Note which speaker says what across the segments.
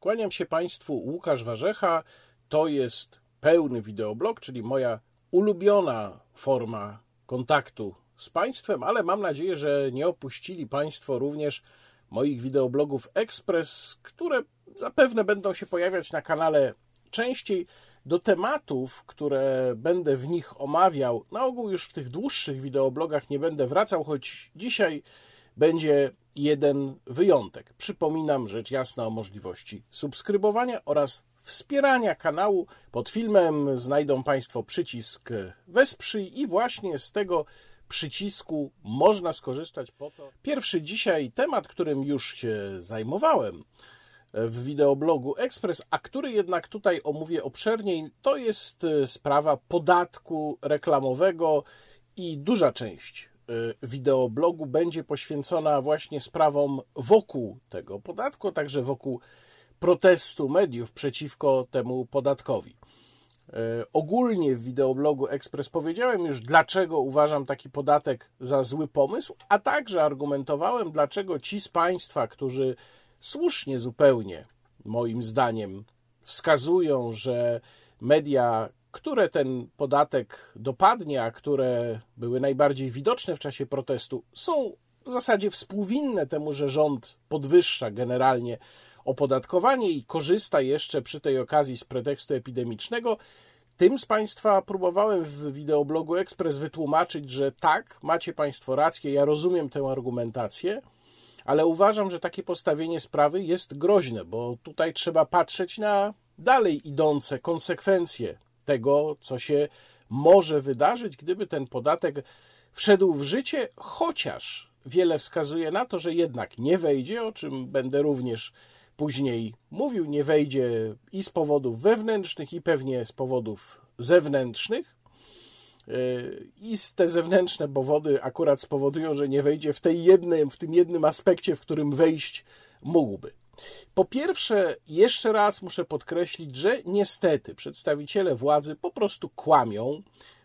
Speaker 1: Kłaniam się Państwu, Łukasz Warzecha. To jest pełny wideoblog, czyli moja ulubiona forma kontaktu z Państwem, ale mam nadzieję, że nie opuścili Państwo również moich wideoblogów Express, które zapewne będą się pojawiać na kanale częściej. Do tematów, które będę w nich omawiał, na ogół już w tych dłuższych wideoblogach nie będę wracał, choć dzisiaj będzie jeden wyjątek. Przypominam rzecz jasna o możliwości subskrybowania oraz wspierania kanału. Pod filmem znajdą Państwo przycisk Wesprzyj i właśnie z tego przycisku można skorzystać po to. Pierwszy dzisiaj temat, którym już się zajmowałem w wideoblogu Express, a który jednak tutaj omówię obszerniej, to jest sprawa podatku reklamowego i duża część wideoblogu będzie poświęcona właśnie sprawom wokół tego podatku, także wokół protestu mediów przeciwko temu podatkowi. Y, ogólnie w wideoblogu Express powiedziałem już, dlaczego uważam taki podatek za zły pomysł, a także argumentowałem, dlaczego ci z Państwa, którzy słusznie zupełnie, moim zdaniem, wskazują, że media które ten podatek dopadnie, a które były najbardziej widoczne w czasie protestu, są w zasadzie współwinne temu, że rząd podwyższa generalnie opodatkowanie i korzysta jeszcze przy tej okazji z pretekstu epidemicznego. Tym z Państwa próbowałem w wideoblogu Express wytłumaczyć, że tak, macie Państwo rację, ja rozumiem tę argumentację, ale uważam, że takie postawienie sprawy jest groźne, bo tutaj trzeba patrzeć na dalej idące konsekwencje tego, co się może wydarzyć, gdyby ten podatek wszedł w życie, chociaż wiele wskazuje na to, że jednak nie wejdzie, o czym będę również później mówił, nie wejdzie i z powodów wewnętrznych, i pewnie z powodów zewnętrznych. I te zewnętrzne powody akurat spowodują, że nie wejdzie w, tej jednym, w tym jednym aspekcie, w którym wejść mógłby. Po pierwsze, jeszcze raz muszę podkreślić, że niestety przedstawiciele władzy po prostu kłamią,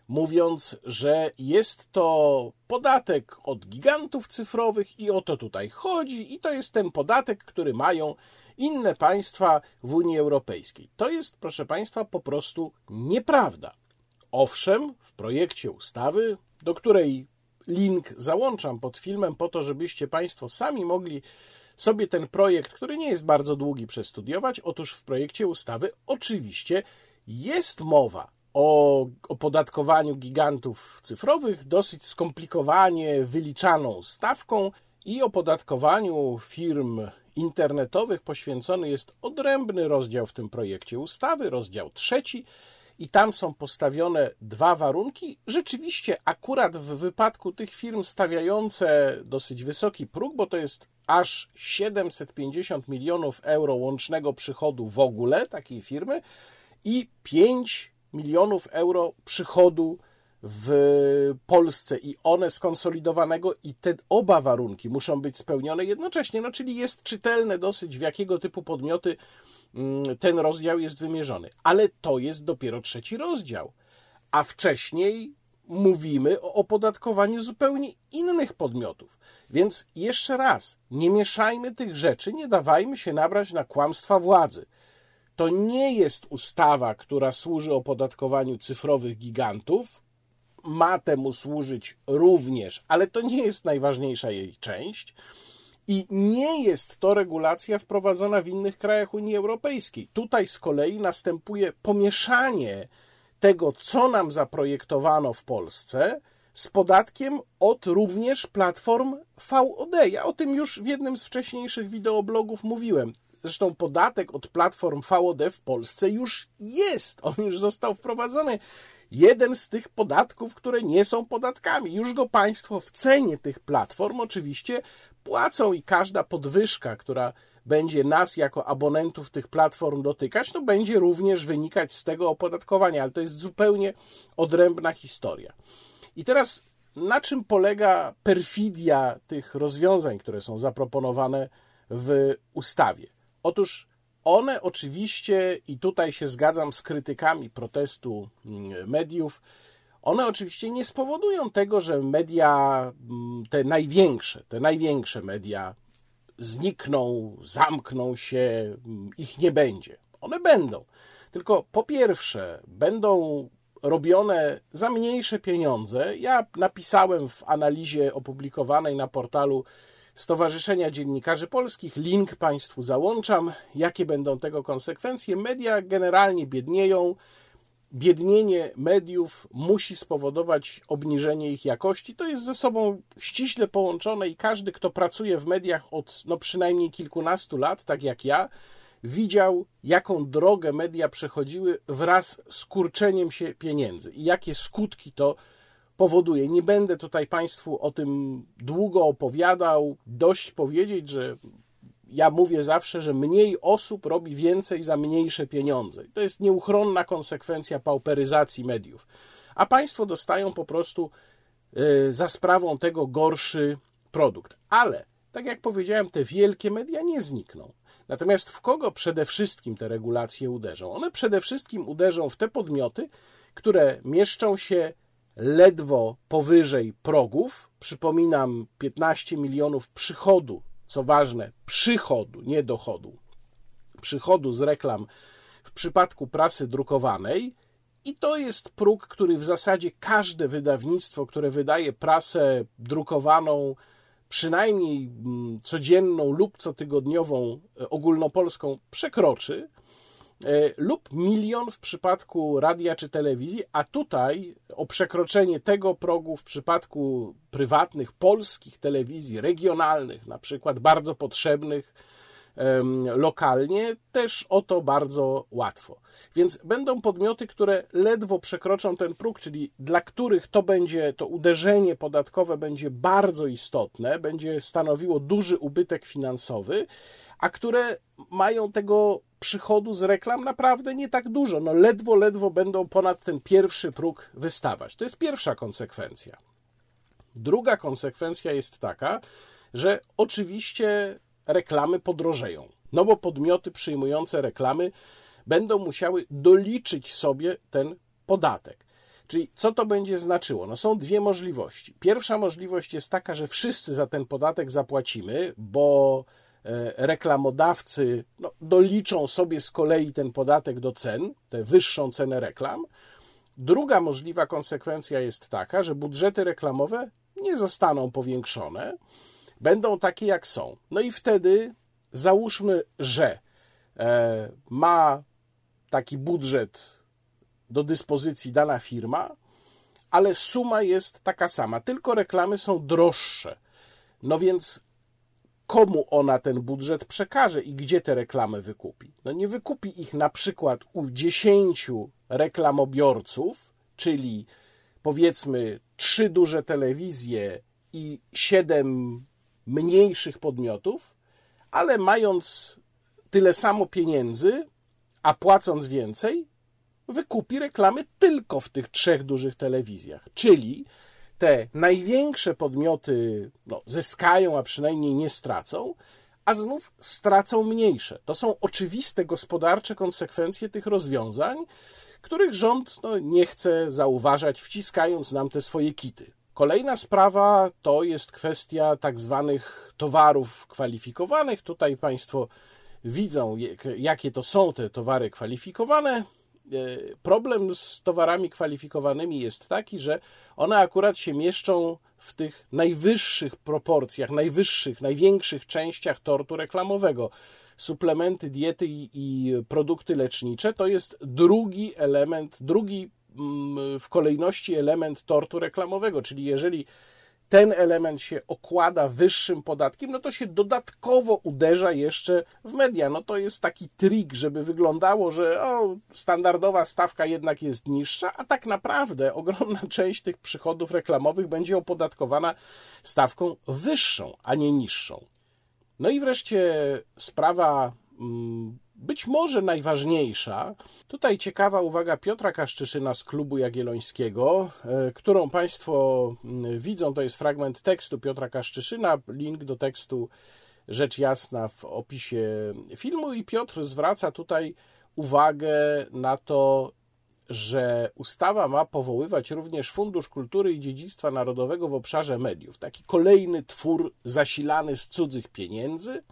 Speaker 1: mówiąc, że jest to podatek od gigantów cyfrowych i o to tutaj chodzi, i to jest ten podatek, który mają inne państwa w Unii Europejskiej. To jest, proszę Państwa, po prostu nieprawda. Owszem, w projekcie ustawy, do której link załączam pod filmem, po to, żebyście Państwo sami mogli sobie ten projekt, który nie jest bardzo długi, przestudiować. Otóż w projekcie ustawy oczywiście jest mowa o opodatkowaniu gigantów cyfrowych, dosyć skomplikowanie wyliczaną stawką i opodatkowaniu firm internetowych poświęcony jest odrębny rozdział w tym projekcie ustawy, rozdział trzeci. I tam są postawione dwa warunki. Rzeczywiście, akurat w wypadku tych firm stawiające dosyć wysoki próg, bo to jest aż 750 milionów euro łącznego przychodu w ogóle takiej firmy i 5 milionów euro przychodu w Polsce i one skonsolidowanego i te oba warunki muszą być spełnione jednocześnie, no czyli jest czytelne dosyć w jakiego typu podmioty ten rozdział jest wymierzony. Ale to jest dopiero trzeci rozdział, a wcześniej mówimy o opodatkowaniu zupełnie innych podmiotów. Więc jeszcze raz, nie mieszajmy tych rzeczy, nie dawajmy się nabrać na kłamstwa władzy. To nie jest ustawa, która służy opodatkowaniu cyfrowych gigantów. Ma temu służyć również, ale to nie jest najważniejsza jej część. I nie jest to regulacja wprowadzona w innych krajach Unii Europejskiej. Tutaj z kolei następuje pomieszanie tego, co nam zaprojektowano w Polsce, z podatkiem od również platform VOD. Ja o tym już w jednym z wcześniejszych wideoblogów mówiłem. Zresztą podatek od platform VOD w Polsce już jest, on już został wprowadzony. Jeden z tych podatków, które nie są podatkami. Już go państwo w cenie tych platform oczywiście płacą i każda podwyżka, która będzie nas jako abonentów tych platform dotykać, to będzie również wynikać z tego opodatkowania, ale to jest zupełnie odrębna historia. I teraz na czym polega perfidia tych rozwiązań, które są zaproponowane w ustawie? Otóż one oczywiście, i tutaj się zgadzam z krytykami protestu mm, mediów, one oczywiście nie spowodują tego, że media, mm, te największe, te największe media znikną, zamkną się, ich nie będzie. One będą. Tylko po pierwsze, będą robione za mniejsze pieniądze. Ja napisałem w analizie opublikowanej na portalu Stowarzyszenia Dziennikarzy Polskich, link Państwu załączam, jakie będą tego konsekwencje. Media generalnie biednieją. Biednienie mediów musi spowodować obniżenie ich jakości. To jest ze sobą ściśle połączone i każdy, kto pracuje w mediach od no, przynajmniej kilkunastu lat, tak jak ja, widział, jaką drogę media przechodziły wraz z kurczeniem się pieniędzy i jakie skutki to powoduje. Nie będę tutaj Państwu o tym długo opowiadał. Dość powiedzieć, że ja mówię zawsze, że mniej osób robi więcej za mniejsze pieniądze. To jest nieuchronna konsekwencja pauperyzacji mediów. A państwo dostają po prostu y, za sprawą tego gorszy produkt. Ale, tak jak powiedziałem, te wielkie media nie znikną. Natomiast w kogo przede wszystkim te regulacje uderzą? One przede wszystkim uderzą w te podmioty, które mieszczą się ledwo powyżej progów. Przypominam, 15 milionów przychodu, co ważne, przychodu, nie dochodu, przychodu z reklam w przypadku prasy drukowanej. I to jest próg, który w zasadzie każde wydawnictwo, które wydaje prasę drukowaną, przynajmniej mm, codzienną lub cotygodniową e, ogólnopolską przekroczy, lub milion w przypadku radia czy telewizji, a tutaj o przekroczenie tego progu w przypadku prywatnych polskich telewizji regionalnych, na przykład bardzo potrzebnych lokalnie, też o to bardzo łatwo. Więc będą podmioty, które ledwo przekroczą ten próg, czyli dla których to będzie, to uderzenie podatkowe będzie bardzo istotne, będzie stanowiło duży ubytek finansowy, a które mają tego przychodu z reklam naprawdę nie tak dużo. No ledwo, ledwo będą ponad ten pierwszy próg wystawać. To jest pierwsza konsekwencja. Druga konsekwencja jest taka, że oczywiście reklamy podrożeją. No bo podmioty przyjmujące reklamy będą musiały doliczyć sobie ten podatek. Czyli co to będzie znaczyło? No są dwie możliwości. Pierwsza możliwość jest taka, że wszyscy za ten podatek zapłacimy, bo reklamodawcy no, doliczą sobie z kolei ten podatek do cen, tę wyższą cenę reklam. Druga możliwa konsekwencja jest taka, że budżety reklamowe nie zostaną powiększone, będą takie, jak są. No i wtedy załóżmy, że e, ma taki budżet do dyspozycji dana firma, ale suma jest taka sama, tylko reklamy są droższe. No więc komu ona ten budżet przekaże i gdzie te reklamy wykupi? No nie wykupi ich na przykład u 10 reklamobiorców, czyli powiedzmy trzy duże telewizje i siedem mniejszych podmiotów, ale mając tyle samo pieniędzy, a płacąc więcej, wykupi reklamy tylko w tych trzech dużych telewizjach. Czyli te największe podmioty no, zyskają, a przynajmniej nie stracą, a znów stracą mniejsze. To są oczywiste gospodarcze konsekwencje tych rozwiązań, których rząd no, nie chce zauważać, wciskając nam te swoje kity. Kolejna sprawa to jest kwestia tak zwanych towarów kwalifikowanych. Tutaj Państwo widzą, jakie to są te towary kwalifikowane. E, problem z towarami kwalifikowanymi jest taki, że one akurat się mieszczą w tych najwyższych proporcjach, najwyższych, największych częściach tortu reklamowego. Suplementy diety i, i produkty lecznicze to jest drugi element, drugi mm, w kolejności element tortu reklamowego, czyli jeżeli ten element się okłada wyższym podatkiem, no to się dodatkowo uderza jeszcze w media. No to jest taki trik, żeby wyglądało, że o, standardowa stawka jednak jest niższa, a tak naprawdę ogromna część tych przychodów reklamowych będzie opodatkowana stawką wyższą, a nie niższą. No i wreszcie sprawa mm, być może najważniejsza, tutaj ciekawa uwaga Piotra Kaszczyszyna z klubu Jagiellońskiego, e, którą Państwo mm, widzą, to jest fragment tekstu Piotra Kaszczyszyna, link do tekstu rzecz jasna w opisie filmu i Piotr zwraca tutaj uwagę na to, że ustawa ma powoływać również Fundusz Kultury i Dziedzictwa Narodowego w obszarze mediów. Taki kolejny twór zasilany z cudzych pieniędzy,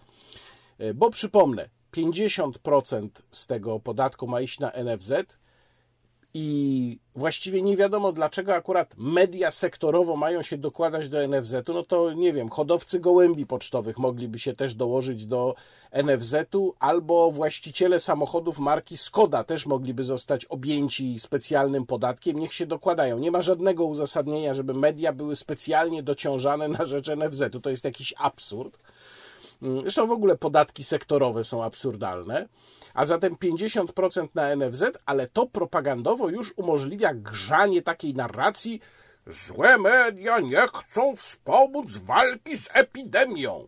Speaker 1: bo przypomnę, 50% z tego podatku ma iść na NFZ, i właściwie nie wiadomo, dlaczego akurat media sektorowo mają się dokładać do NFZ-u, no to nie wiem, hodowcy gołębi pocztowych mogliby się też dołożyć do NFZ-u, albo właściciele samochodów marki Skoda też mogliby zostać objęci specjalnym podatkiem, niech się dokładają. Nie ma żadnego uzasadnienia, żeby media były specjalnie dociążane na rzecz NFZ-u. To jest jakiś absurd. Zresztą w ogóle podatki sektorowe są absurdalne a zatem 50% na NFZ, ale to propagandowo już umożliwia grzanie takiej narracji złe media nie chcą wspomóc walki z epidemią.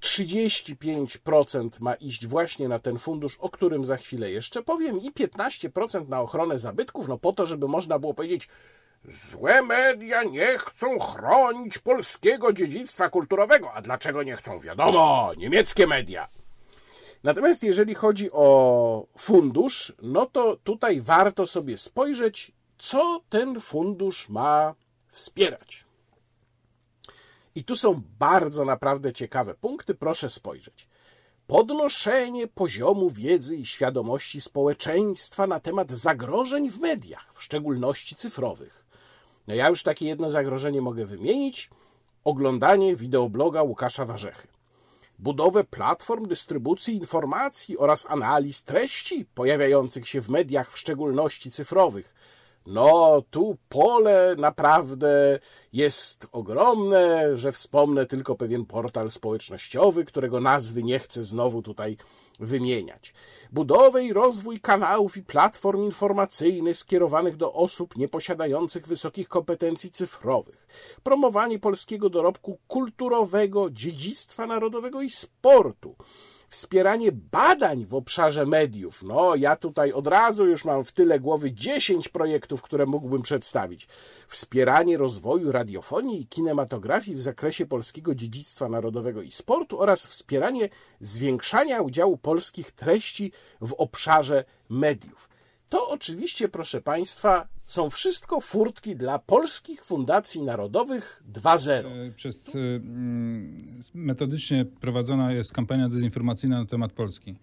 Speaker 1: 35% e, ma iść właśnie na ten fundusz, o którym za chwilę jeszcze powiem, i 15% na ochronę zabytków, no po to, żeby można było powiedzieć, Złe media nie chcą chronić polskiego dziedzictwa kulturowego. A dlaczego nie chcą? Wiadomo, niemieckie media. Natomiast jeżeli chodzi o fundusz, no to tutaj warto sobie spojrzeć, co ten fundusz ma wspierać. I tu są bardzo naprawdę ciekawe punkty, proszę spojrzeć. Podnoszenie poziomu wiedzy i świadomości społeczeństwa na temat zagrożeń w mediach, w szczególności cyfrowych. No ja już takie jedno zagrożenie mogę wymienić. Oglądanie wideobloga Łukasza Warzechy budowę platform dystrybucji informacji oraz analiz treści pojawiających się w mediach, w szczególności cyfrowych. No, tu pole naprawdę jest ogromne, że wspomnę tylko pewien portal społecznościowy, którego nazwy nie chcę znowu tutaj wymieniać. Budowę i rozwój kanałów i platform informacyjnych skierowanych do osób nieposiadających wysokich kompetencji cyfrowych. Promowanie polskiego dorobku kulturowego, dziedzictwa narodowego i sportu wspieranie badań w obszarze mediów. No, ja tutaj od razu już mam w tyle głowy 10 projektów, które mógłbym przedstawić. Wspieranie rozwoju radiofonii i kinematografii w zakresie polskiego dziedzictwa narodowego i sportu oraz wspieranie zwiększania udziału polskich treści w obszarze mediów. To oczywiście, proszę Państwa, są wszystko furtki dla polskich fundacji narodowych 2.0.
Speaker 2: E, przez e, mm, metodycznie prowadzona jest kampania dezinformacyjna na temat Polski.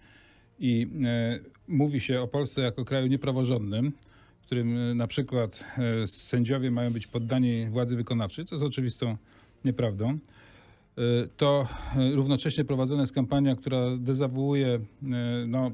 Speaker 2: I e, mówi się o Polsce jako kraju niepraworządnym, w którym na przykład sędziowie mają być poddani władzy wykonawczej, co jest oczywistą nieprawdą. To równocześnie prowadzona jest kampania, która dezawuuje no,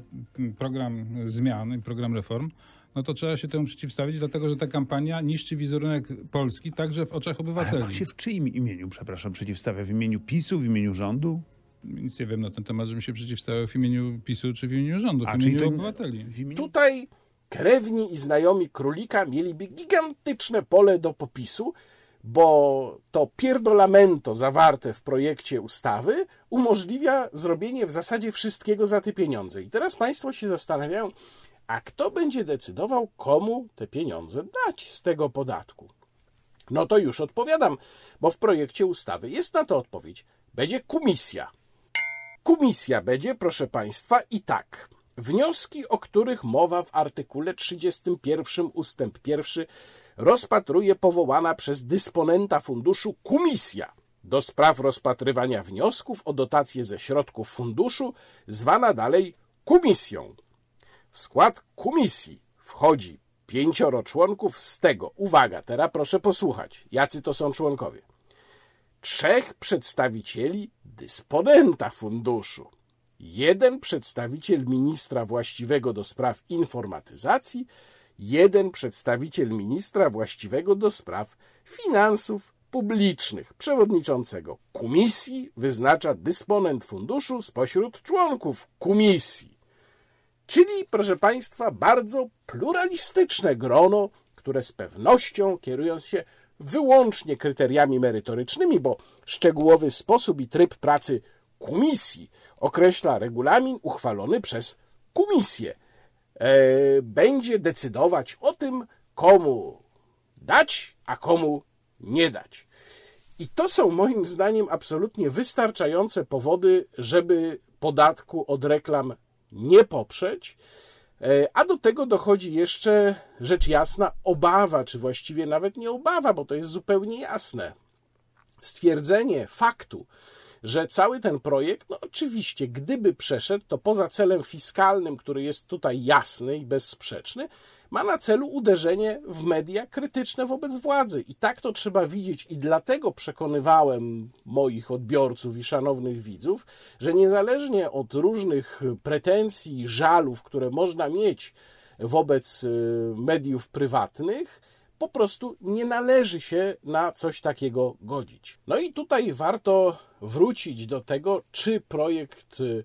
Speaker 2: program zmian, program reform, no to trzeba się temu przeciwstawić, dlatego że ta kampania niszczy wizerunek Polski także w oczach obywateli.
Speaker 3: Ale się w czyim imieniu, przepraszam, przeciwstawia? W imieniu PiSu, w imieniu rządu?
Speaker 2: Nic nie wiem na ten temat, żebym się przeciwstawiał w imieniu PiSu czy w imieniu rządu, w A, imieniu obywateli. Imieniu...
Speaker 1: Tutaj krewni i znajomi królika mieliby gigantyczne pole do popisu, bo to pierdolamento zawarte w projekcie ustawy umożliwia zrobienie w zasadzie wszystkiego za te pieniądze. I teraz Państwo się zastanawiają, a kto będzie decydował, komu te pieniądze dać z tego podatku? No to już odpowiadam, bo w projekcie ustawy jest na to odpowiedź. Będzie komisja. Komisja będzie, proszę Państwa, i tak. Wnioski, o których mowa w artykule 31 ustęp 1 rozpatruje powołana przez dysponenta funduszu komisja do spraw rozpatrywania wniosków o dotacje ze środków funduszu, zwana dalej komisją. W skład komisji wchodzi pięcioro członków, z tego, uwaga, teraz proszę posłuchać, jacy to są członkowie. Trzech przedstawicieli dysponenta funduszu, jeden przedstawiciel ministra właściwego do spraw informatyzacji, jeden przedstawiciel ministra właściwego do spraw finansów publicznych. Przewodniczącego komisji wyznacza dysponent funduszu spośród członków komisji. Czyli, proszę Państwa, bardzo pluralistyczne grono, które z pewnością, kierując się wyłącznie kryteriami merytorycznymi, bo szczegółowy sposób i tryb pracy komisji określa regulamin uchwalony przez komisję, e, będzie decydować o tym, komu dać, a komu nie dać. I to są moim zdaniem absolutnie wystarczające powody, żeby podatku od reklam nie poprzeć, E, a do tego dochodzi jeszcze, rzecz jasna, obawa, czy właściwie nawet nie obawa, bo to jest zupełnie jasne. Stwierdzenie faktu, że cały ten projekt, no oczywiście, gdyby przeszedł, to poza celem fiskalnym, który jest tutaj jasny i bezsprzeczny, ma na celu uderzenie w media krytyczne wobec władzy. I tak to trzeba widzieć, i dlatego przekonywałem moich odbiorców i szanownych widzów, że niezależnie od różnych pretensji, żalów, które można mieć wobec y, mediów prywatnych, po prostu nie należy się na coś takiego godzić. No i tutaj warto wrócić do tego, czy projekt y,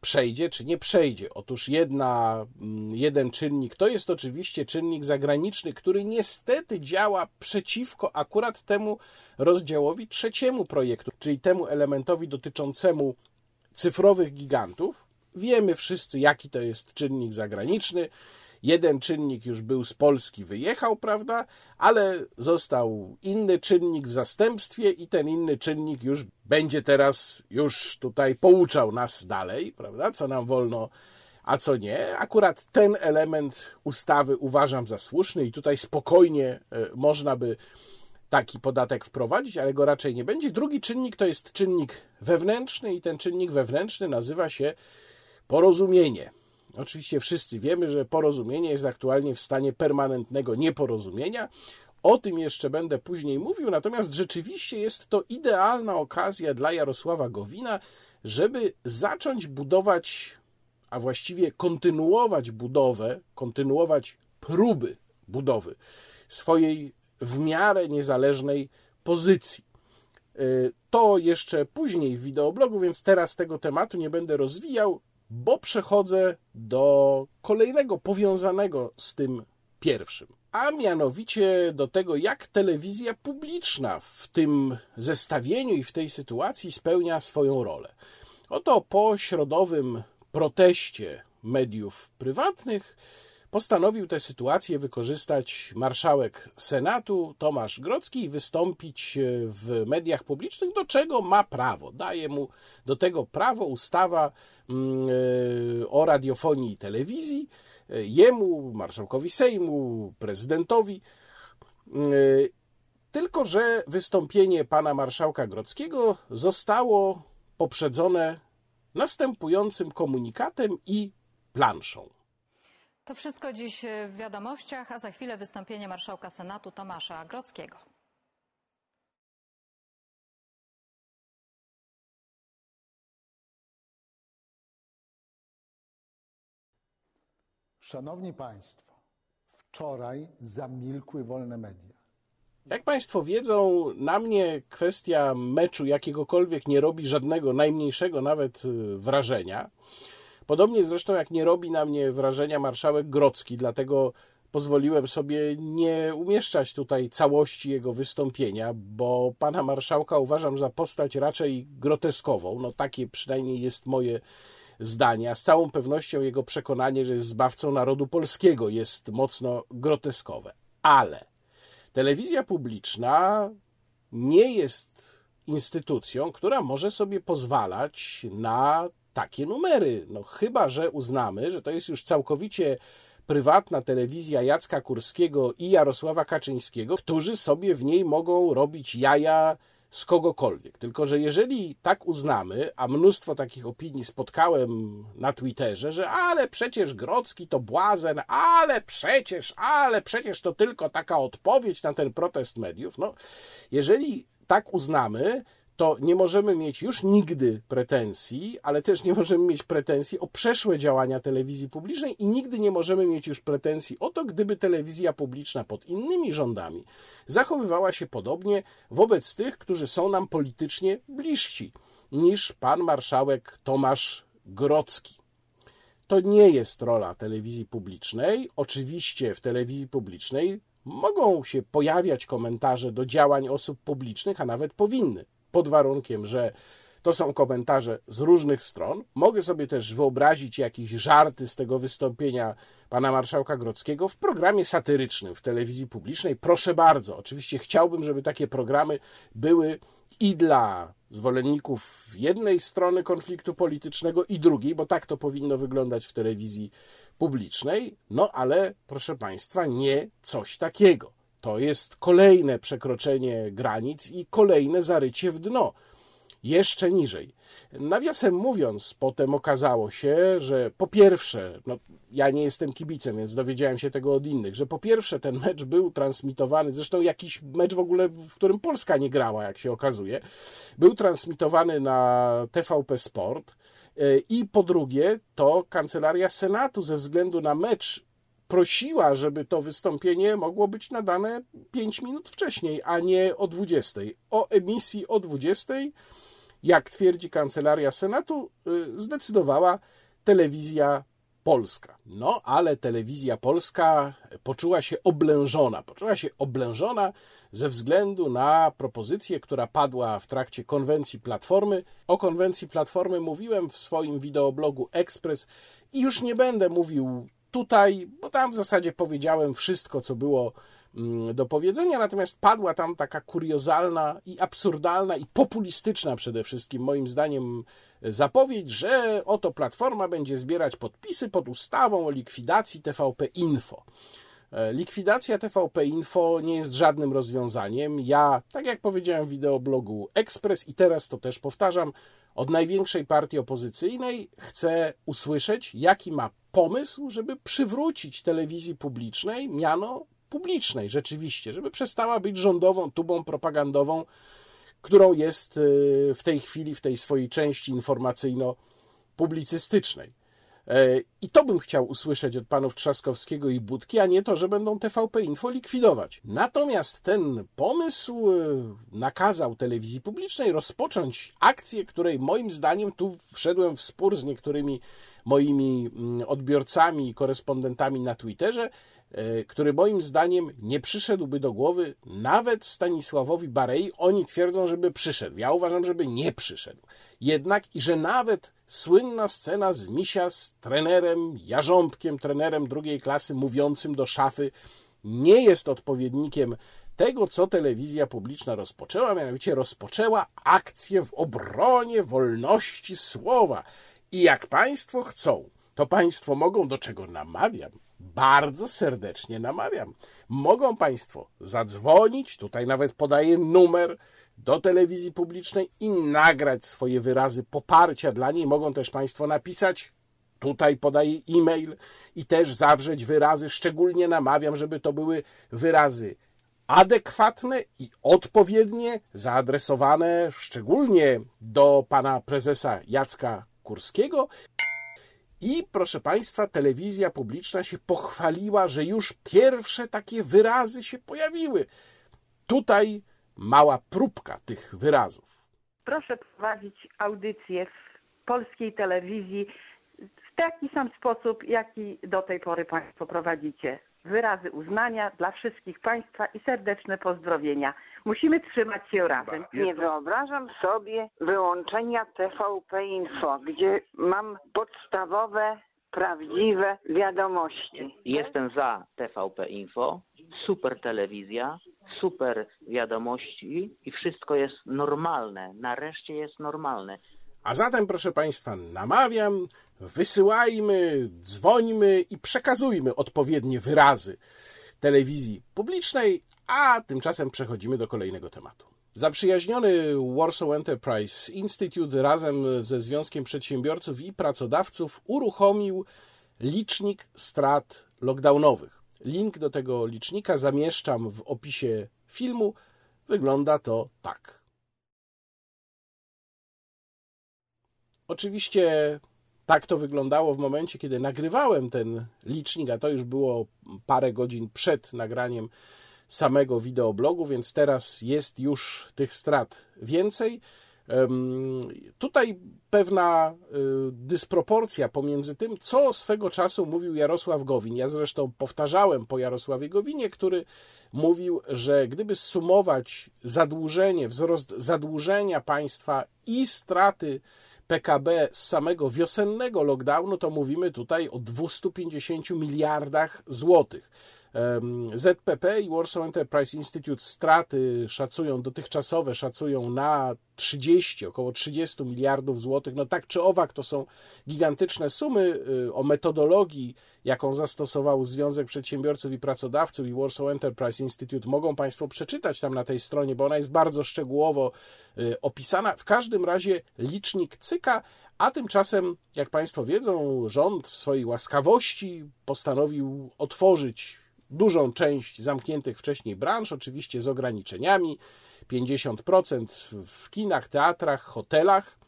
Speaker 1: przejdzie, czy nie przejdzie. Otóż jedna, mm, jeden czynnik to jest oczywiście czynnik zagraniczny, który niestety działa przeciwko akurat temu rozdziałowi trzeciemu projektu, czyli temu elementowi dotyczącemu cyfrowych gigantów. Wiemy wszyscy, jaki to jest czynnik zagraniczny. Jeden czynnik już był z Polski, wyjechał, prawda? Ale został inny czynnik w zastępstwie i ten inny czynnik już będzie teraz już tutaj pouczał nas dalej, prawda? Co nam wolno, a co nie. Akurat ten element ustawy uważam za słuszny i tutaj spokojnie e, można by taki podatek wprowadzić, ale go raczej nie będzie. Drugi czynnik to jest czynnik wewnętrzny i ten czynnik wewnętrzny nazywa się porozumienie. Oczywiście wszyscy wiemy, że porozumienie jest aktualnie w stanie permanentnego nieporozumienia. O tym jeszcze będę później mówił, natomiast rzeczywiście jest to idealna okazja dla Jarosława Gowina, żeby zacząć budować, a właściwie kontynuować budowę, kontynuować próby budowy swojej w miarę niezależnej pozycji. Y, to jeszcze później w wideoblogu, więc teraz tego tematu nie będę rozwijał bo przechodzę do kolejnego powiązanego z tym pierwszym, a mianowicie do tego, jak telewizja publiczna w tym zestawieniu i w tej sytuacji spełnia swoją rolę. Oto po środowym proteście mediów prywatnych postanowił tę sytuację wykorzystać marszałek Senatu Tomasz Grocki i wystąpić w mediach publicznych, do czego ma prawo. Daje mu do tego prawo ustawa mm, e, o radiofonii i telewizji, e, jemu, marszałkowi Sejmu, prezydentowi. E, tylko, że wystąpienie pana marszałka Grockiego zostało poprzedzone następującym komunikatem i planszą.
Speaker 4: To wszystko dziś w wiadomościach, a za chwilę wystąpienie marszałka Senatu Tomasza Grockiego.
Speaker 5: Szanowni Państwo, wczoraj zamilkły wolne media.
Speaker 1: Jak Państwo wiedzą, na mnie kwestia meczu jakiegokolwiek nie robi żadnego, najmniejszego nawet y, wrażenia. Podobnie zresztą jak nie robi na mnie wrażenia marszałek Grocki, dlatego pozwoliłem sobie nie umieszczać tutaj całości jego wystąpienia, bo pana marszałka uważam za postać raczej groteskową. No takie przynajmniej jest moje zdanie, a z całą pewnością jego przekonanie, że jest zbawcą narodu polskiego jest mocno groteskowe. Ale telewizja publiczna nie jest instytucją, która może sobie pozwalać na takie numery. No chyba, że uznamy, że to jest już całkowicie prywatna telewizja Jacka Kurskiego i Jarosława Kaczyńskiego, którzy sobie w niej mogą robić jaja z kogokolwiek. Tylko, że jeżeli tak uznamy, a mnóstwo takich opinii spotkałem na Twitterze, że ale przecież Grocki to błazen, ale przecież, ale przecież to tylko taka odpowiedź na ten protest mediów. No, jeżeli tak uznamy, to nie możemy mieć już nigdy pretensji, ale też nie możemy mieć pretensji o przeszłe działania telewizji publicznej i nigdy nie możemy mieć już pretensji o to, gdyby telewizja publiczna pod innymi rządami zachowywała się podobnie wobec tych, którzy są nam politycznie bliżsi niż pan marszałek Tomasz Grocki. To nie jest rola telewizji publicznej. Oczywiście w telewizji publicznej mogą się pojawiać komentarze do działań osób publicznych, a nawet powinny pod warunkiem, że to są komentarze z różnych stron. Mogę sobie też wyobrazić jakieś żarty z tego wystąpienia pana marszałka Grockiego w programie satyrycznym w telewizji publicznej. Proszę bardzo, oczywiście chciałbym, żeby takie programy były i dla zwolenników jednej strony konfliktu politycznego i drugiej, bo tak to powinno wyglądać w telewizji publicznej. No ale, proszę Państwa, nie coś takiego. To jest kolejne przekroczenie granic i kolejne zarycie w dno. Jeszcze niżej. Nawiasem mówiąc, potem okazało się, że po pierwsze, no, ja nie jestem kibicem, więc dowiedziałem się tego od innych, że po pierwsze ten mecz był transmitowany, zresztą jakiś mecz w ogóle, w którym Polska nie grała, jak się okazuje, był transmitowany na TVP Sport. E, I po drugie, to kancelaria Senatu ze względu na mecz prosiła, żeby to wystąpienie mogło być nadane 5 minut wcześniej, a nie o 20. O emisji o 20, jak twierdzi kancelaria Senatu, y, zdecydowała telewizja polska. No, ale telewizja polska poczuła się oblężona. Poczuła się oblężona ze względu na propozycję, która padła w trakcie konwencji Platformy. O konwencji Platformy mówiłem w swoim wideoblogu Express i już nie będę mówił tutaj, bo tam w zasadzie powiedziałem wszystko, co było mm, do powiedzenia, natomiast padła tam taka kuriozalna i absurdalna i populistyczna przede wszystkim, moim zdaniem, zapowiedź, że oto Platforma będzie zbierać podpisy pod ustawą o likwidacji TVP Info. E, likwidacja TVP Info nie jest żadnym rozwiązaniem. Ja, tak jak powiedziałem w wideoblogu Express i teraz to też powtarzam, od największej partii opozycyjnej chcę usłyszeć, jaki ma pomysł, żeby przywrócić telewizji publicznej miano publicznej rzeczywiście, żeby przestała być rządową tubą propagandową, którą jest y, w tej chwili w tej swojej części informacyjno-publicystycznej. E, I to bym chciał usłyszeć od panów Trzaskowskiego i Budki, a nie to, że będą TVP Info likwidować. Natomiast ten pomysł e, nakazał telewizji publicznej rozpocząć akcję, której moim zdaniem tu wszedłem w spór z niektórymi moimi mm, odbiorcami i korespondentami na Twitterze, e, który moim zdaniem nie przyszedłby do głowy nawet Stanisławowi Barei. Oni twierdzą, żeby przyszedł. Ja uważam, żeby nie przyszedł. Jednak i że nawet słynna scena z Misia z trenerem, jarząbkiem, trenerem drugiej klasy, mówiącym do szafy, nie jest odpowiednikiem tego, co telewizja publiczna rozpoczęła, mianowicie rozpoczęła akcję w obronie wolności słowa. I jak Państwo chcą, to Państwo mogą, do czego namawiam, bardzo serdecznie namawiam. Mogą Państwo zadzwonić, tutaj nawet podaję numer do telewizji publicznej i nagrać swoje wyrazy poparcia dla niej. Mogą też Państwo napisać, tutaj podaję e-mail i też zawrzeć wyrazy. Szczególnie namawiam, żeby to były wyrazy adekwatne i odpowiednie, zaadresowane szczególnie do pana prezesa Jacka Kurskiego. I proszę Państwa, telewizja publiczna się pochwaliła, że już pierwsze takie wyrazy się pojawiły. Tutaj mała próbka tych wyrazów.
Speaker 6: Proszę prowadzić audycję w polskiej telewizji w taki sam sposób, jaki do tej pory Państwo prowadzicie. Wyrazy uznania dla wszystkich Państwa i serdeczne pozdrowienia. Musimy trzymać się razem.
Speaker 7: Nie wyobrażam sobie wyłączenia TVP Info, gdzie mam podstawowe, prawdziwe wiadomości.
Speaker 8: Jestem za TVP Info, super telewizja, super wiadomości i wszystko jest normalne. Nareszcie jest normalne.
Speaker 1: A zatem, proszę Państwa, namawiam, wysyłajmy, dzwońmy i przekazujmy odpowiednie wyrazy telewizji publicznej, a tymczasem przechodzimy do kolejnego tematu. Zaprzyjaźniony Warsaw Enterprise Institute razem ze Związkiem Przedsiębiorców i Pracodawców uruchomił licznik strat lockdownowych. Link do tego licznika zamieszczam w opisie filmu. Wygląda to tak. Oczywiście tak to wyglądało w momencie, kiedy nagrywałem ten licznik, a to już było parę godzin przed nagraniem samego wideoblogu, więc teraz jest już tych strat więcej. Tutaj pewna y, dysproporcja pomiędzy tym, co swego czasu mówił Jarosław Gowin. Ja zresztą powtarzałem po Jarosławie Gowinie, który mówił, że gdyby sumować zadłużenie, wzrost zadłużenia państwa i straty PKB z samego wiosennego lockdownu, to mówimy tutaj o 250 miliardach złotych. ZPP i Warsaw Enterprise Institute straty szacują, dotychczasowe szacują na 30, około 30 miliardów złotych. No tak czy owak, to są gigantyczne sumy. Y, o metodologii, jaką zastosował Związek Przedsiębiorców i Pracodawców i Warsaw Enterprise Institute, mogą Państwo przeczytać tam na tej stronie, bo ona jest bardzo szczegółowo y, opisana. W każdym razie licznik cyka, a tymczasem, jak Państwo wiedzą, rząd w swojej łaskawości postanowił otworzyć dużą część zamkniętych wcześniej branż, oczywiście z ograniczeniami. 50% w kinach, teatrach, hotelach.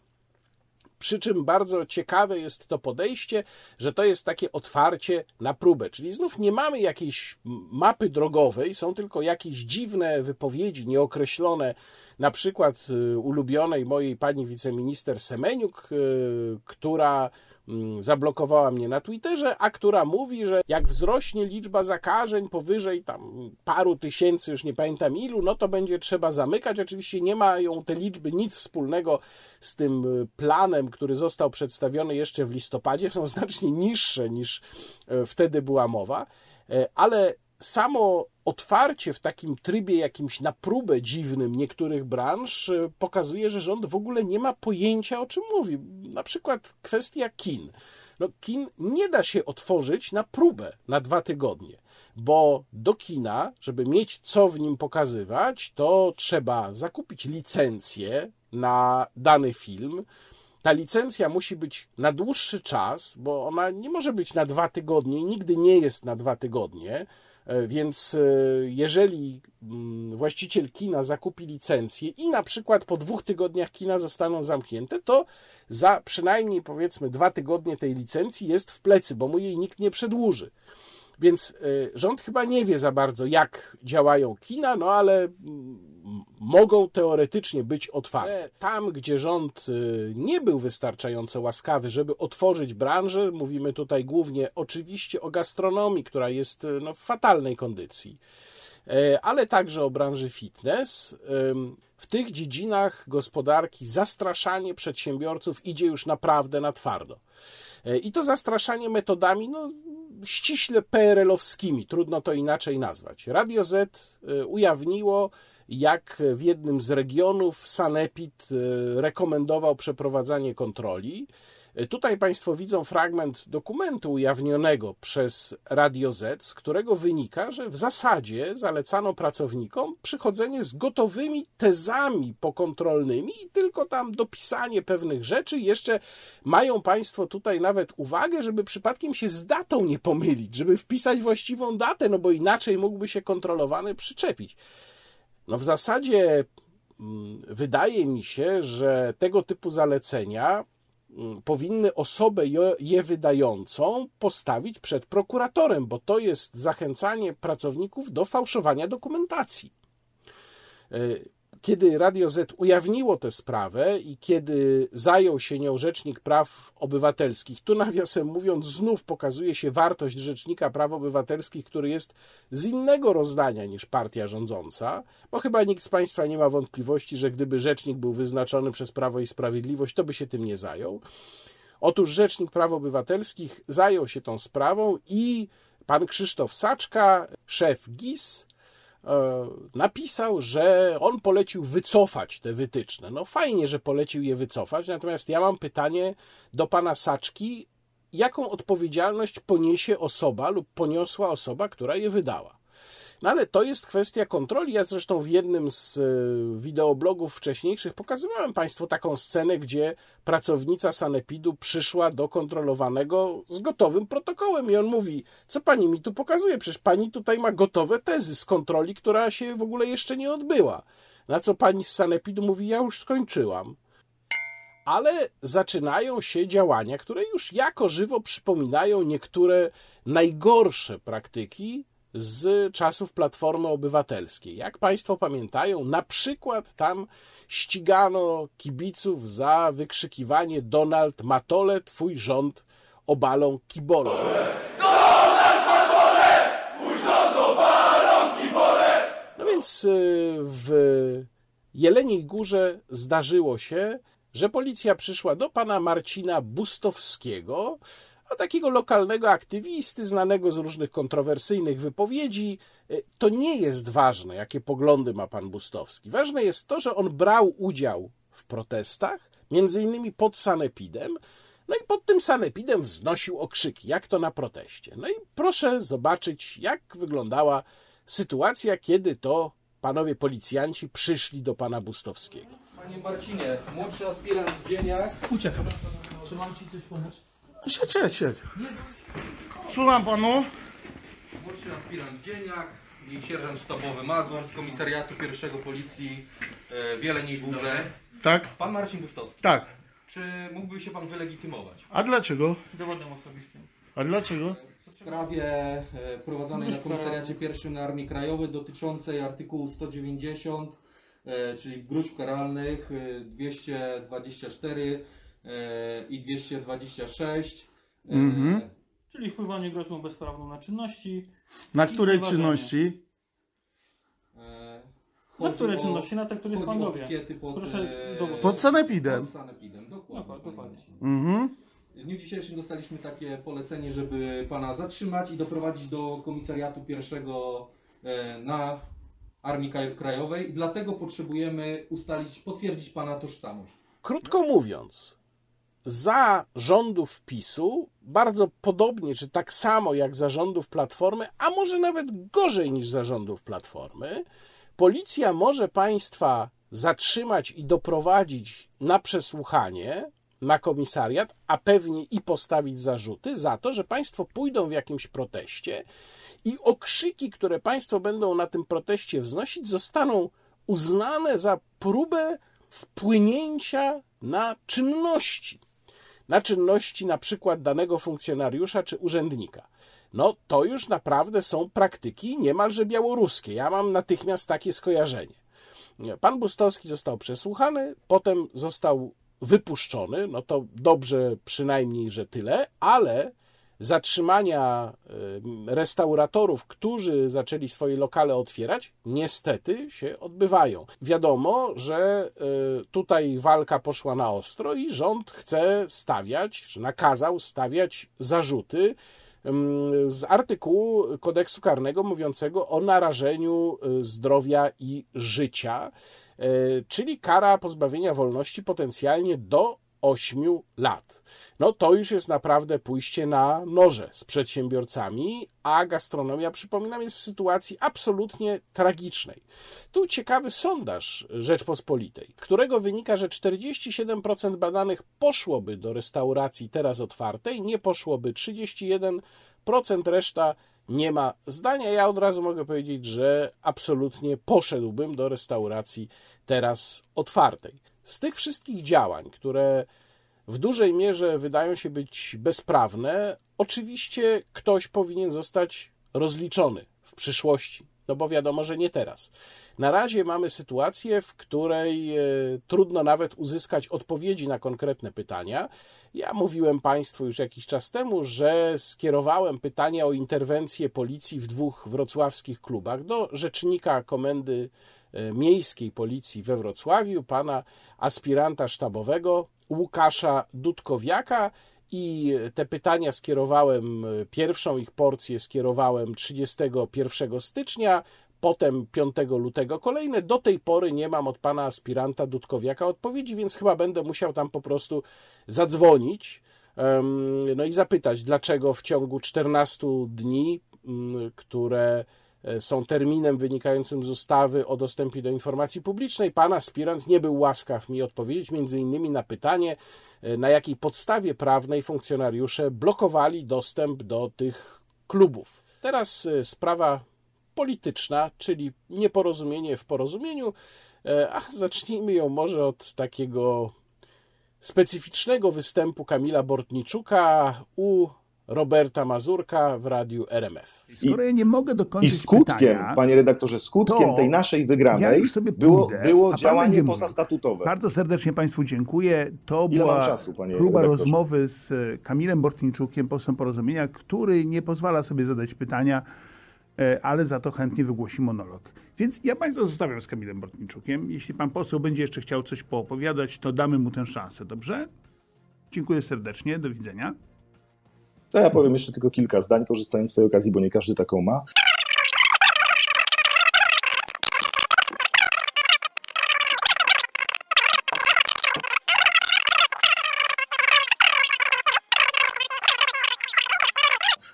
Speaker 1: Przy czym bardzo ciekawe jest to podejście, że to jest takie otwarcie na próbę, czyli znów nie mamy jakiejś mapy drogowej, są tylko jakieś dziwne wypowiedzi nieokreślone, na przykład y, ulubionej mojej pani wiceminister Semeniuk, y, która zablokowała mnie na Twitterze, a która mówi, że jak wzrośnie liczba zakażeń powyżej tam paru tysięcy, już nie pamiętam ilu, no to będzie trzeba zamykać. Oczywiście nie mają te liczby nic wspólnego z tym y, planem, który został przedstawiony jeszcze w listopadzie, są znacznie niższe niż e, wtedy była mowa, e, ale samo otwarcie w takim trybie jakimś na próbę dziwnym niektórych branż y, pokazuje, że rząd w ogóle nie ma pojęcia o czym mówi. Na przykład kwestia kin. No, kin nie da się otworzyć na próbę na dwa tygodnie, bo do kina, żeby mieć co w nim pokazywać, to trzeba zakupić licencję na dany film. Ta licencja musi być na dłuższy czas, bo ona nie może być na dwa tygodnie, nigdy nie jest na dwa tygodnie E, więc e, jeżeli mm, właściciel kina zakupi licencję i na przykład po dwóch tygodniach kina zostaną zamknięte, to za przynajmniej powiedzmy dwa tygodnie tej licencji jest w plecy, bo mu jej nikt nie przedłuży. Więc y, rząd chyba nie wie za bardzo, jak działają kina, no ale mogą teoretycznie być otwarte. Tam, gdzie rząd y, nie był wystarczająco łaskawy, żeby otworzyć branżę, mówimy tutaj głównie oczywiście o gastronomii, która jest no, w fatalnej kondycji, ale także o branży fitness. W tych dziedzinach gospodarki zastraszanie przedsiębiorców idzie już naprawdę na twardo. I to zastraszanie metodami, no, ściśle PRL-owskimi, trudno to inaczej nazwać. Radio Z y, ujawniło, jak w jednym z regionów Sanepid y, rekomendował przeprowadzanie kontroli Tutaj Państwo widzą fragment dokumentu ujawnionego przez Radio Z, z którego wynika, że w zasadzie zalecano pracownikom przychodzenie z gotowymi tezami pokontrolnymi i tylko tam dopisanie pewnych rzeczy. Jeszcze mają Państwo tutaj nawet uwagę, żeby przypadkiem się z datą nie pomylić, żeby wpisać właściwą datę, no bo inaczej mógłby się kontrolowany przyczepić. No w zasadzie mm, wydaje mi się, że tego typu zalecenia powinny osobę je wydającą postawić przed prokuratorem, bo to jest zachęcanie pracowników do fałszowania dokumentacji. Kiedy Radio Z ujawniło tę sprawę i kiedy zajął się nią Rzecznik Praw Obywatelskich, tu nawiasem mówiąc, znów pokazuje się wartość Rzecznika Praw Obywatelskich, który jest z innego rozdania niż partia rządząca, bo chyba nikt z Państwa nie ma wątpliwości, że gdyby Rzecznik był wyznaczony przez Prawo i Sprawiedliwość, to by się tym nie zajął. Otóż Rzecznik Praw Obywatelskich zajął się tą sprawą i pan Krzysztof Saczka, szef GIS, napisał, że on polecił wycofać te wytyczne. No fajnie, że polecił je wycofać, natomiast ja mam pytanie do pana Saczki, jaką odpowiedzialność poniesie osoba lub poniosła osoba, która je wydała? No ale to jest kwestia kontroli. Ja zresztą w jednym z e, wideoblogów wcześniejszych pokazywałem Państwu taką scenę, gdzie pracownica Sanepidu przyszła do kontrolowanego z gotowym protokołem i on mówi, co pani mi tu pokazuje? Przecież pani tutaj ma gotowe tezy z kontroli, która się w ogóle jeszcze nie odbyła. Na co pani z Sanepidu mówi, ja już skończyłam ale zaczynają się działania, które już jako żywo przypominają niektóre najgorsze praktyki z czasów Platformy Obywatelskiej. Jak Państwo pamiętają, na przykład tam ścigano kibiców za wykrzykiwanie Donald Matole, twój rząd obalą kibolą. Donald Matole, twój rząd obalą kibolę! No więc y, w Jeleniej Górze zdarzyło się, że policja przyszła do pana Marcina Bustowskiego, a takiego lokalnego aktywisty, znanego z różnych kontrowersyjnych wypowiedzi. Y, To nie jest ważne, jakie poglądy ma pan Bustowski. Ważne jest to, że on brał udział w protestach, między innymi pod Sanepidem, no i pod tym sanepidem wznosił okrzyki, jak to na proteście. No i proszę zobaczyć, jak wyglądała sytuacja, kiedy to panowie policjanci przyszli do pana Bustowskiego.
Speaker 9: Panie Marcinie, młodszy aspirant w dzieniach.
Speaker 10: Uciekam.
Speaker 9: Czy mam ci coś pomóc?
Speaker 10: Sieciek. Słucham panu.
Speaker 9: Młodszy aspirant w dzieniach i sierżant sztabowy Mazur z komisariatu pierwszego policji e, w Jeleniej Górze.
Speaker 10: Tak?
Speaker 9: Pan Marcin Bustowski.
Speaker 10: Tak.
Speaker 9: Czy mógłby się pan wylegitymować?
Speaker 10: A dlaczego?
Speaker 9: Dowodem osobistym.
Speaker 10: A dlaczego?
Speaker 9: W sprawie e, prowadzonej na komisariacie pierwszym na Armii Krajowej dotyczącej artykułu 190, e, czyli gruźb karalnych e, 224 e, i 226. e,
Speaker 10: Mhm.
Speaker 11: Czyli wpływanie groźbą bezprawną na czynności.
Speaker 10: Na której czynności?
Speaker 9: e,
Speaker 11: Na które
Speaker 9: o-
Speaker 11: czynności? Na te, których pan dowie.
Speaker 9: pod,
Speaker 11: Proszę
Speaker 9: e,
Speaker 11: dowód.
Speaker 10: Pod sanepidem.
Speaker 9: Pod sanepidem, dokładnie.
Speaker 11: Dokładnie, dokładnie.
Speaker 10: Mhm.
Speaker 9: W dniu dzisiejszym dostaliśmy takie polecenie, żeby pana zatrzymać i doprowadzić do komisariatu pierwszego e, na Armii Kraj- Krajowej i dlatego potrzebujemy ustalić, potwierdzić pana tożsamość.
Speaker 1: Krótko mówiąc, za rządów PiSu, bardzo podobnie, czy tak samo jak za rządów Platformy, a może nawet gorzej niż za rządów Platformy, policja może państwa zatrzymać i doprowadzić na przesłuchanie, na komisariat, a pewnie i postawić zarzuty za to, że państwo pójdą w jakimś proteście i okrzyki, które państwo będą na tym proteście wznosić, zostaną uznane za próbę wpłynięcia na czynności, na czynności na przykład danego funkcjonariusza czy urzędnika. No to już naprawdę są praktyki niemalże białoruskie. Ja mam natychmiast takie skojarzenie. Pan Bustowski został przesłuchany, potem został wypuszczony, no to dobrze przynajmniej, że tyle, ale zatrzymania y, restauratorów, którzy zaczęli swoje lokale otwierać, niestety się odbywają. Wiadomo, że y, tutaj walka poszła na ostro i rząd chce stawiać, czy nakazał stawiać zarzuty z artykułu kodeksu karnego mówiącego o narażeniu y, zdrowia i życia, czyli kara pozbawienia wolności potencjalnie do 8 lat. No to już jest naprawdę pójście na noże z przedsiębiorcami, a gastronomia, przypominam, jest w sytuacji absolutnie tragicznej. Tu ciekawy sondaż Rzeczpospolitej, z którego wynika, że 47% badanych poszłoby do restauracji teraz otwartej, nie poszłoby 31%, reszta nie ma zdania. Ja od razu mogę powiedzieć, że absolutnie poszedłbym do restauracji teraz otwartej. Z tych wszystkich działań, które w dużej mierze wydają się być bezprawne, oczywiście ktoś powinien zostać rozliczony w przyszłości, no bo wiadomo, że nie teraz. Na razie mamy sytuację, w której e, trudno nawet uzyskać odpowiedzi na konkretne pytania. Ja mówiłem Państwu już jakiś czas temu, że skierowałem pytania o interwencję policji w dwóch wrocławskich klubach do rzecznika komendy miejskiej policji we Wrocławiu, pana aspiranta sztabowego Łukasza Dudkowiaka i te pytania skierowałem, pierwszą ich porcję skierowałem 31 stycznia, potem 5 lutego kolejne. Do tej pory nie mam od pana aspiranta Dudkowiaka odpowiedzi, więc chyba będę musiał tam po prostu zadzwonić no i zapytać, dlaczego w ciągu 14 dni, które e, są terminem wynikającym z ustawy o dostępie do informacji publicznej, pan aspirant nie był łaskaw mi odpowiedzieć między innymi na pytanie, e, na jakiej podstawie prawnej funkcjonariusze blokowali dostęp do tych klubów. Teraz e, sprawa polityczna, czyli nieporozumienie w porozumieniu, e, a zacznijmy ją może od takiego specyficznego występu Kamila Bortniczuka u Roberta Mazurka w radiu RMF.
Speaker 12: Skoro ja nie mogę
Speaker 13: I
Speaker 12: dokończyć
Speaker 13: skutkiem,
Speaker 12: pytania,
Speaker 13: panie redaktorze, skutkiem tej naszej
Speaker 12: ja
Speaker 13: wygranej
Speaker 12: sobie
Speaker 13: było,
Speaker 12: pójdę,
Speaker 13: było działanie pozastatutowe.
Speaker 12: Bardzo serdecznie Państwu dziękuję. To
Speaker 13: Ile
Speaker 12: była
Speaker 13: czasu, panie
Speaker 12: próba
Speaker 13: redaktorze?
Speaker 12: rozmowy z e, Kamilem Bortniczukiem, posłem porozumienia, który nie pozwala sobie zadać pytania, e, ale za to chętnie wygłosi monolog. Więc ja Państwa zostawiam z Kamilem Bortniczukiem. Jeśli Pan poseł będzie jeszcze chciał coś poopowiadać, to damy mu tę szansę, dobrze? Dziękuję serdecznie, do widzenia.
Speaker 13: To ja powiem jeszcze tylko kilka zdań, korzystając z tej okazji, bo nie każdy taką ma.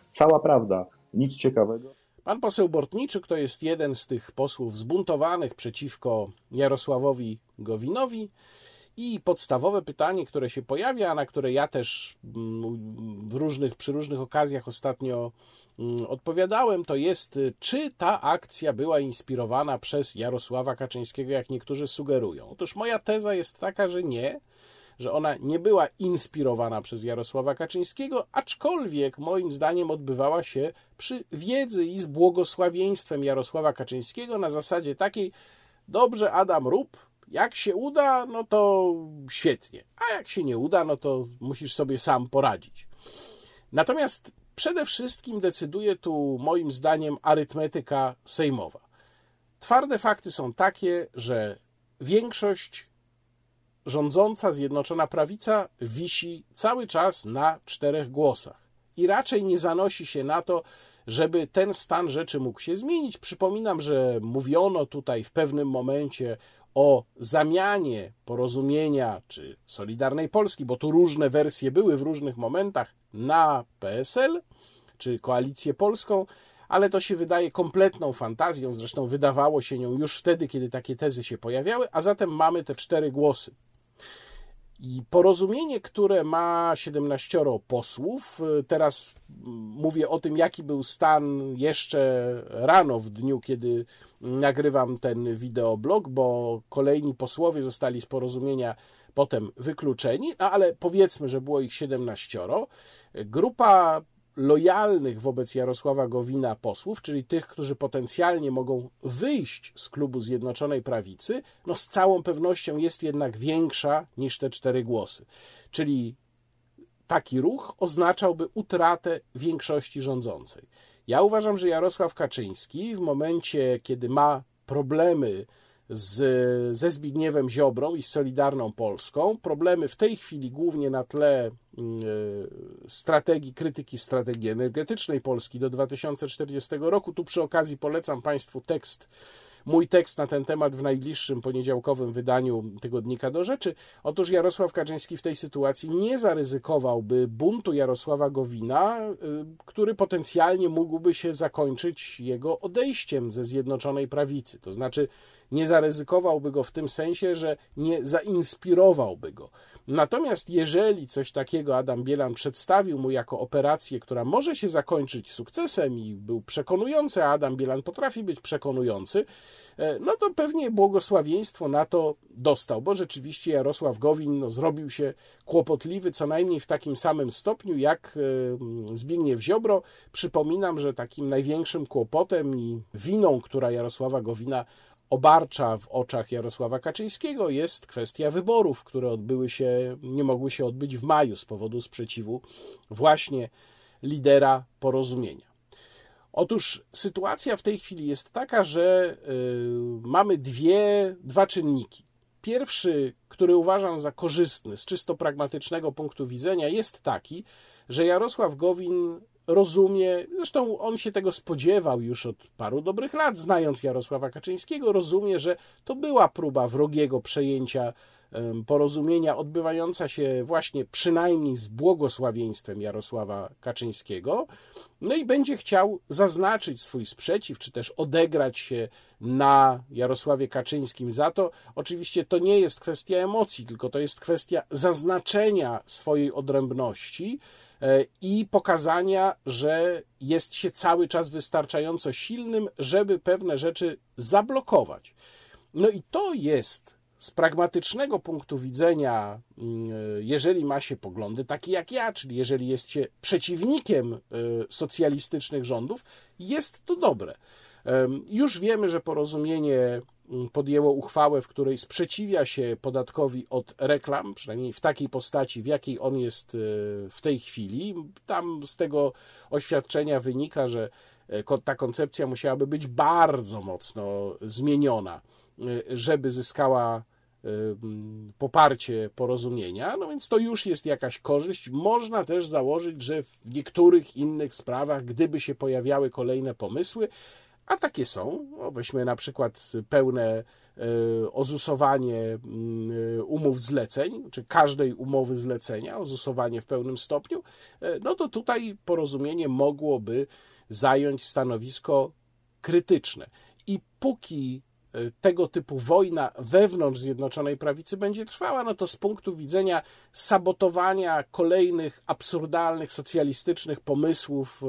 Speaker 13: Cała prawda, nic ciekawego.
Speaker 1: Pan poseł Bortniczuk to jest jeden z tych posłów zbuntowanych przeciwko Jarosławowi Gowinowi. I podstawowe pytanie, które się pojawia, na które ja też mm, w różnych, przy różnych okazjach ostatnio mm, odpowiadałem, to jest, czy ta akcja była inspirowana przez Jarosława Kaczyńskiego, jak niektórzy sugerują. Otóż moja teza jest taka, że nie, że ona nie była inspirowana przez Jarosława Kaczyńskiego, aczkolwiek moim zdaniem odbywała się przy wiedzy i z błogosławieństwem Jarosława Kaczyńskiego na zasadzie takiej: dobrze, Adam, rób, jak się uda, no to świetnie, a jak się nie uda, no to musisz sobie sam poradzić. Natomiast przede wszystkim decyduje tu, moim zdaniem, arytmetyka sejmowa. Twarde fakty są takie, że większość rządząca Zjednoczona Prawica wisi cały czas na czterech głosach i raczej nie zanosi się na to, żeby ten stan rzeczy mógł się zmienić. Przypominam, że mówiono tutaj w pewnym momencie o zamianie porozumienia czy Solidarnej Polski, bo tu różne wersje były w różnych momentach, na PSL czy Koalicję Polską, ale to się wydaje kompletną fantazją, zresztą wydawało się nią już wtedy, kiedy takie tezy się pojawiały, a zatem mamy te cztery głosy. I porozumienie, które ma 17 posłów, teraz mówię o tym, jaki był stan jeszcze rano w dniu, kiedy nagrywam ten wideoblog, bo kolejni posłowie zostali z porozumienia potem wykluczeni, ale powiedzmy, że było ich 17. Grupa lojalnych wobec Jarosława Gowina posłów, czyli tych, którzy potencjalnie mogą wyjść z klubu Zjednoczonej Prawicy, no z całą pewnością jest jednak większa niż te cztery głosy. Czyli taki ruch oznaczałby utratę większości rządzącej. Ja uważam, że Jarosław Kaczyński w momencie, kiedy ma problemy z, ze Zbigniewem Ziobrą i z Solidarną Polską. Problemy w tej chwili głównie na tle y, strategii, krytyki strategii energetycznej Polski do 2040 roku. Tu przy okazji polecam Państwu tekst mój tekst na ten temat w najbliższym poniedziałkowym wydaniu tygodnika do rzeczy. Otóż Jarosław Kaczyński w tej sytuacji nie zaryzykowałby buntu Jarosława Gowina, y, który potencjalnie mógłby się zakończyć jego odejściem ze Zjednoczonej Prawicy. To znaczy, nie zaryzykowałby go w tym sensie, że nie zainspirowałby go. Natomiast jeżeli coś takiego Adam Bielan przedstawił mu jako operację, która może się zakończyć sukcesem i był przekonujący, a Adam Bielan potrafi być przekonujący, e, no to pewnie błogosławieństwo na to dostał, bo rzeczywiście Jarosław Gowin no, zrobił się kłopotliwy co najmniej w takim samym stopniu jak e, Zbigniew Ziobro. Przypominam, że takim największym kłopotem i winą, która Jarosława Gowina obarcza w oczach Jarosława Kaczyńskiego jest kwestia wyborów, które odbyły się, nie mogły się odbyć w maju z powodu sprzeciwu właśnie lidera porozumienia. Otóż sytuacja w tej chwili jest taka, że yy, mamy dwie, dwa czynniki. Pierwszy, który uważam za korzystny z czysto pragmatycznego punktu widzenia, jest taki, że Jarosław Gowin rozumie, zresztą on się tego spodziewał już od paru dobrych lat, znając Jarosława Kaczyńskiego, rozumie, że to była próba wrogiego przejęcia porozumienia odbywająca się właśnie przynajmniej z błogosławieństwem Jarosława Kaczyńskiego, no i będzie chciał zaznaczyć swój sprzeciw, czy też odegrać się na Jarosławie Kaczyńskim za to. Oczywiście to nie jest kwestia emocji, tylko to jest kwestia zaznaczenia swojej odrębności i pokazania, że jest się cały czas wystarczająco silnym, żeby pewne rzeczy zablokować. No i to jest z pragmatycznego punktu widzenia, mm, jeżeli ma się poglądy takie jak ja, czyli jeżeli jest się przeciwnikiem e, socjalistycznych rządów, jest to dobre. Już wiemy, że porozumienie podjęło uchwałę, w której sprzeciwia się podatkowi od reklam, przynajmniej w takiej postaci, w jakiej on jest e, w tej chwili. Tam z tego oświadczenia wynika, że e, ta koncepcja musiałaby być bardzo mocno zmieniona, żeby zyskała poparcie porozumienia, no więc to już jest jakaś korzyść. Można też założyć, że w niektórych innych sprawach, gdyby się pojawiały kolejne pomysły, a takie są, no weźmy na przykład pełne ozusowanie umów zleceń, czy każdej umowy zlecenia, ozusowanie w pełnym stopniu, no to tutaj porozumienie mogłoby zająć stanowisko krytyczne. I póki e, tego typu wojna wewnątrz Zjednoczonej Prawicy będzie trwała, no to z punktu widzenia sabotowania kolejnych absurdalnych, socjalistycznych pomysłów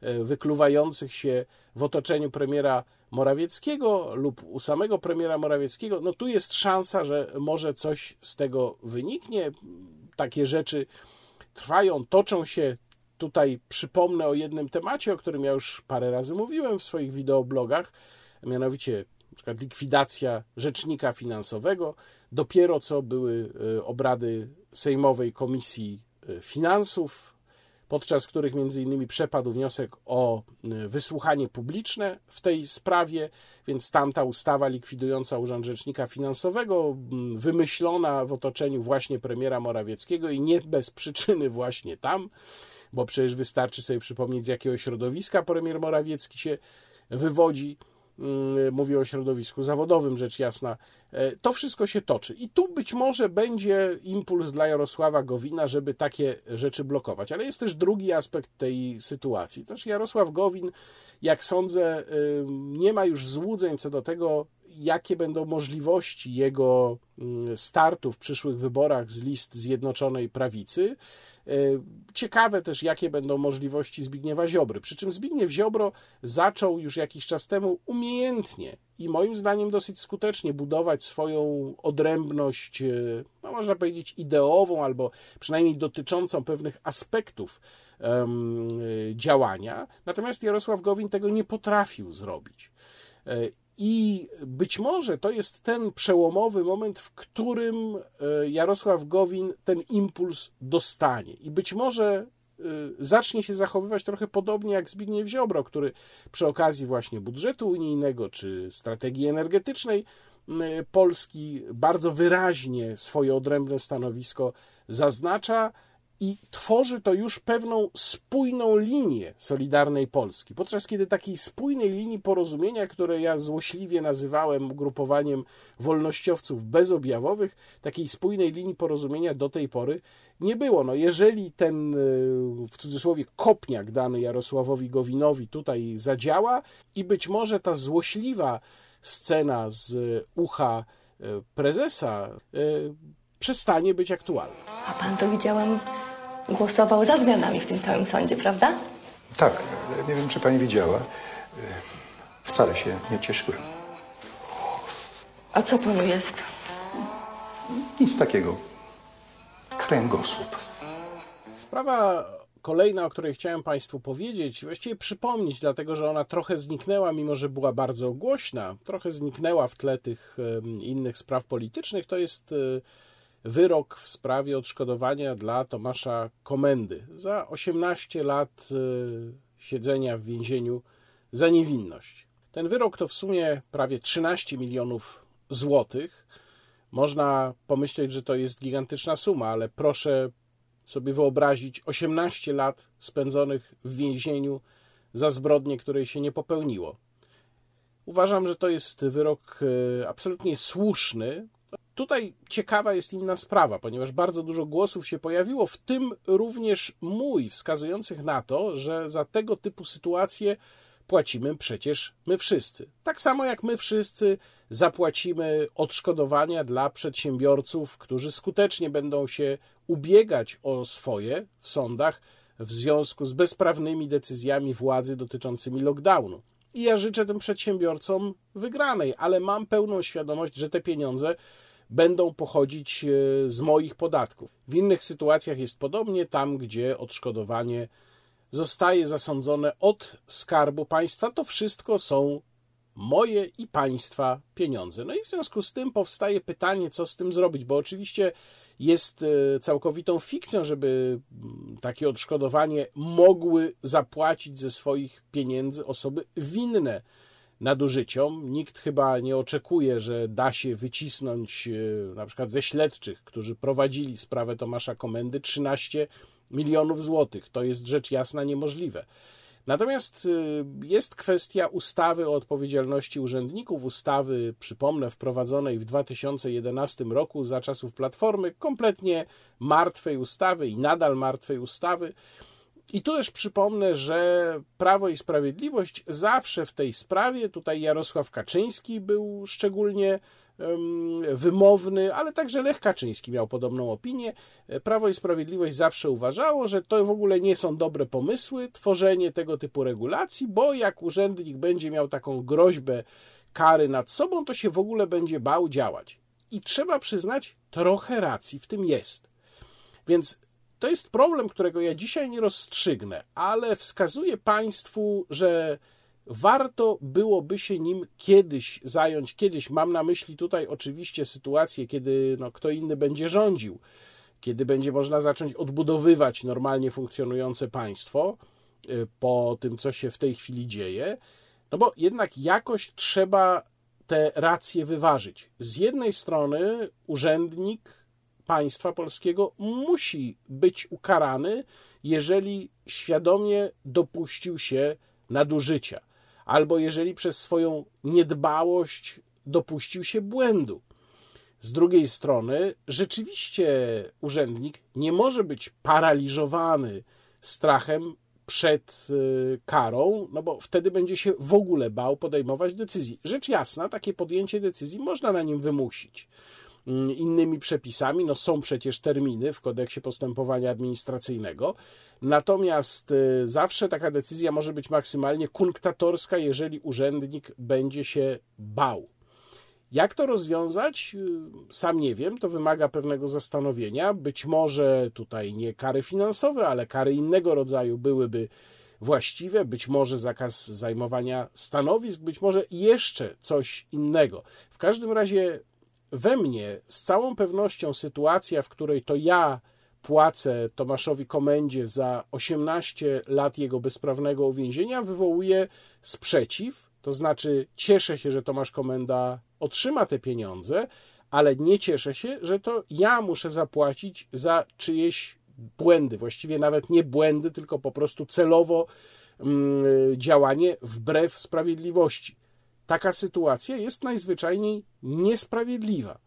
Speaker 1: e, e, wykluwających się w otoczeniu premiera Morawieckiego lub u samego premiera Morawieckiego, no tu jest szansa, że może coś z tego wyniknie. Takie rzeczy trwają, toczą się Tutaj przypomnę o jednym temacie, o którym ja już parę razy mówiłem w swoich wideoblogach, mianowicie np. likwidacja rzecznika finansowego. Dopiero co były e, obrady Sejmowej Komisji e, Finansów, podczas których między innymi przepadł wniosek o e, wysłuchanie publiczne w tej sprawie, więc tamta ustawa likwidująca Urząd Rzecznika Finansowego, wymyślona w otoczeniu właśnie premiera Morawieckiego i nie bez przyczyny właśnie tam, bo przecież wystarczy sobie przypomnieć, z jakiego środowiska premier Morawiecki się wywodzi. Mm, mówię o środowisku zawodowym, rzecz jasna. E, to wszystko się toczy. I tu być może będzie impuls dla Jarosława Gowina, żeby takie rzeczy blokować. Ale jest też drugi aspekt tej sytuacji. Znaczy, Jarosław Gowin, jak sądzę, nie ma już złudzeń co do tego, jakie będą możliwości jego mm, startu w przyszłych wyborach z list Zjednoczonej Prawicy. E, ciekawe też, jakie będą możliwości Zbigniewa Ziobry. Przy czym Zbigniew Ziobro zaczął już jakiś czas temu umiejętnie i moim zdaniem dosyć skutecznie budować swoją odrębność, e, no można powiedzieć, ideową albo przynajmniej dotyczącą pewnych aspektów um, działania. Natomiast Jarosław Gowin tego nie potrafił zrobić. I być może to jest ten przełomowy moment, w którym e, Jarosław Gowin ten impuls dostanie. I być może e, zacznie się zachowywać trochę podobnie jak Zbigniew Ziobro, który przy okazji właśnie budżetu unijnego czy strategii energetycznej Polski bardzo wyraźnie swoje odrębne stanowisko zaznacza i tworzy to już pewną spójną linię Solidarnej Polski. Podczas kiedy takiej spójnej linii porozumienia, które ja złośliwie nazywałem ugrupowaniem wolnościowców bezobjawowych, takiej spójnej linii porozumienia do tej pory nie było. No jeżeli ten, e, w cudzysłowie, kopniak dany Jarosławowi Gowinowi tutaj zadziała i być może ta złośliwa scena z ucha e, prezesa e, przestanie być aktualna.
Speaker 14: A pan to widziałam głosował za zmianami w tym całym sądzie, prawda?
Speaker 15: Tak, nie wiem, czy pani widziała. Wcale się nie cieszyłem.
Speaker 14: A co panu jest?
Speaker 15: Nic takiego. Kręgosłup.
Speaker 1: Sprawa kolejna, o której chciałem Państwu powiedzieć, właściwie przypomnieć, dlatego że ona trochę zniknęła, mimo że była bardzo głośna, trochę zniknęła w tle tych innych spraw politycznych, to jest e, wyrok w sprawie odszkodowania dla Tomasza Komendy za 18 lat y, siedzenia w więzieniu za niewinność. Ten wyrok to w sumie prawie 13 milionów złotych. Można pomyśleć, że to jest gigantyczna suma, ale proszę sobie wyobrazić 18 lat spędzonych w więzieniu za zbrodnie, której się nie popełniło. Uważam, że to jest wyrok y, absolutnie słuszny, Tutaj ciekawa jest inna sprawa, ponieważ bardzo dużo głosów się pojawiło, w tym również mój, wskazujących na to, że za tego typu sytuacje płacimy przecież my wszyscy. Tak samo jak my wszyscy zapłacimy odszkodowania dla przedsiębiorców, którzy skutecznie będą się ubiegać o swoje w sądach w związku z bezprawnymi decyzjami władzy dotyczącymi lockdownu. I ja życzę tym przedsiębiorcom wygranej, ale mam pełną świadomość, że te pieniądze będą pochodzić e, z moich podatków. W innych sytuacjach jest podobnie, tam gdzie odszkodowanie zostaje zasądzone od skarbu państwa, to wszystko są moje i państwa pieniądze. No i w związku z tym powstaje pytanie, co z tym zrobić, bo oczywiście jest e, całkowitą fikcją, żeby mm, takie odszkodowanie mogły zapłacić ze swoich pieniędzy osoby winne nadużyciom. Nikt chyba nie oczekuje, że da się wycisnąć e, na przykład ze śledczych, którzy prowadzili sprawę Tomasza Komendy 13 milionów złotych. To jest rzecz jasna niemożliwe. Natomiast y, jest kwestia ustawy o odpowiedzialności urzędników, ustawy, przypomnę, wprowadzonej w 2011 roku za czasów Platformy, kompletnie martwej ustawy i nadal martwej ustawy. I tu też przypomnę, że Prawo i Sprawiedliwość zawsze w tej sprawie, tutaj Jarosław Kaczyński był szczególnie wymowny, ale także Lech Kaczyński miał podobną opinię. Prawo i Sprawiedliwość zawsze uważało, że to w ogóle nie są dobre pomysły, tworzenie tego typu regulacji, bo jak urzędnik będzie miał taką groźbę kary nad sobą, to się w ogóle będzie bał działać. I trzeba przyznać, trochę racji w tym jest. Więc to jest problem, którego ja dzisiaj nie rozstrzygnę, ale wskazuję Państwu, że warto byłoby się nim kiedyś zająć. Kiedyś mam na myśli tutaj oczywiście sytuację, kiedy no, kto inny będzie rządził, kiedy będzie można zacząć odbudowywać normalnie funkcjonujące państwo y, po tym, co się w tej chwili dzieje. No bo jednak jakoś trzeba te racje wyważyć. Z jednej strony urzędnik państwa polskiego musi być ukarany, jeżeli świadomie dopuścił się nadużycia, albo jeżeli przez swoją niedbałość dopuścił się błędu. Z drugiej strony, rzeczywiście urzędnik nie może być paraliżowany strachem przed y, karą, no bo wtedy będzie się w ogóle bał podejmować decyzji. Rzecz jasna, takie podjęcie decyzji można na nim wymusić. Mm, innymi przepisami. No są przecież terminy w kodeksie postępowania administracyjnego. Natomiast y, zawsze taka decyzja może być maksymalnie kunktatorska, jeżeli urzędnik będzie się bał. Jak to rozwiązać? Y, sam nie wiem, to wymaga pewnego zastanowienia. Być może tutaj nie kary finansowe, ale kary innego rodzaju byłyby właściwe, być może zakaz zajmowania stanowisk, być może jeszcze coś innego. W każdym razie we mnie z całą pewnością sytuacja, w której to ja płacę Tomaszowi Komendzie za 18 lat jego bezprawnego uwięzienia, wywołuje sprzeciw. To znaczy, cieszę się, że Tomasz Komenda otrzyma te pieniądze, ale nie cieszę się, że to ja muszę zapłacić za czyjeś błędy. Właściwie nawet nie błędy, tylko po prostu celowo mm, działanie wbrew sprawiedliwości. Taka sytuacja jest najzwyczajniej niesprawiedliwa,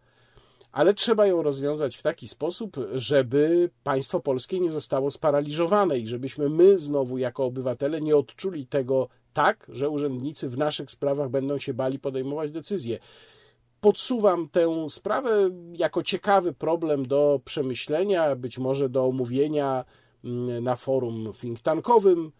Speaker 1: ale trzeba ją rozwiązać w taki sposób, żeby państwo polskie nie zostało sparaliżowane i żebyśmy my znowu jako obywatele nie odczuli tego tak, że urzędnicy w naszych sprawach będą się bali podejmować decyzje. Podsuwam tę sprawę jako ciekawy problem do przemyślenia, być może do omówienia mm, na forum think tankowym.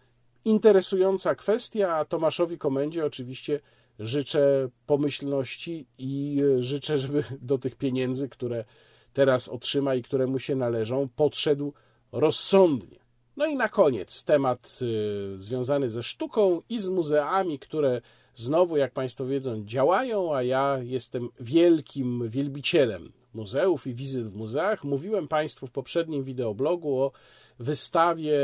Speaker 1: Interesująca kwestia, a Tomaszowi Komendzie oczywiście życzę pomyślności i e, życzę, żeby do tych pieniędzy, które teraz otrzyma i które mu się należą, podszedł rozsądnie. No i na koniec temat e, związany ze sztuką i z muzeami, które znowu, jak Państwo wiedzą, działają, a ja jestem wielkim wielbicielem muzeów i wizyt w muzeach. Mówiłem Państwu w poprzednim wideoblogu o wystawie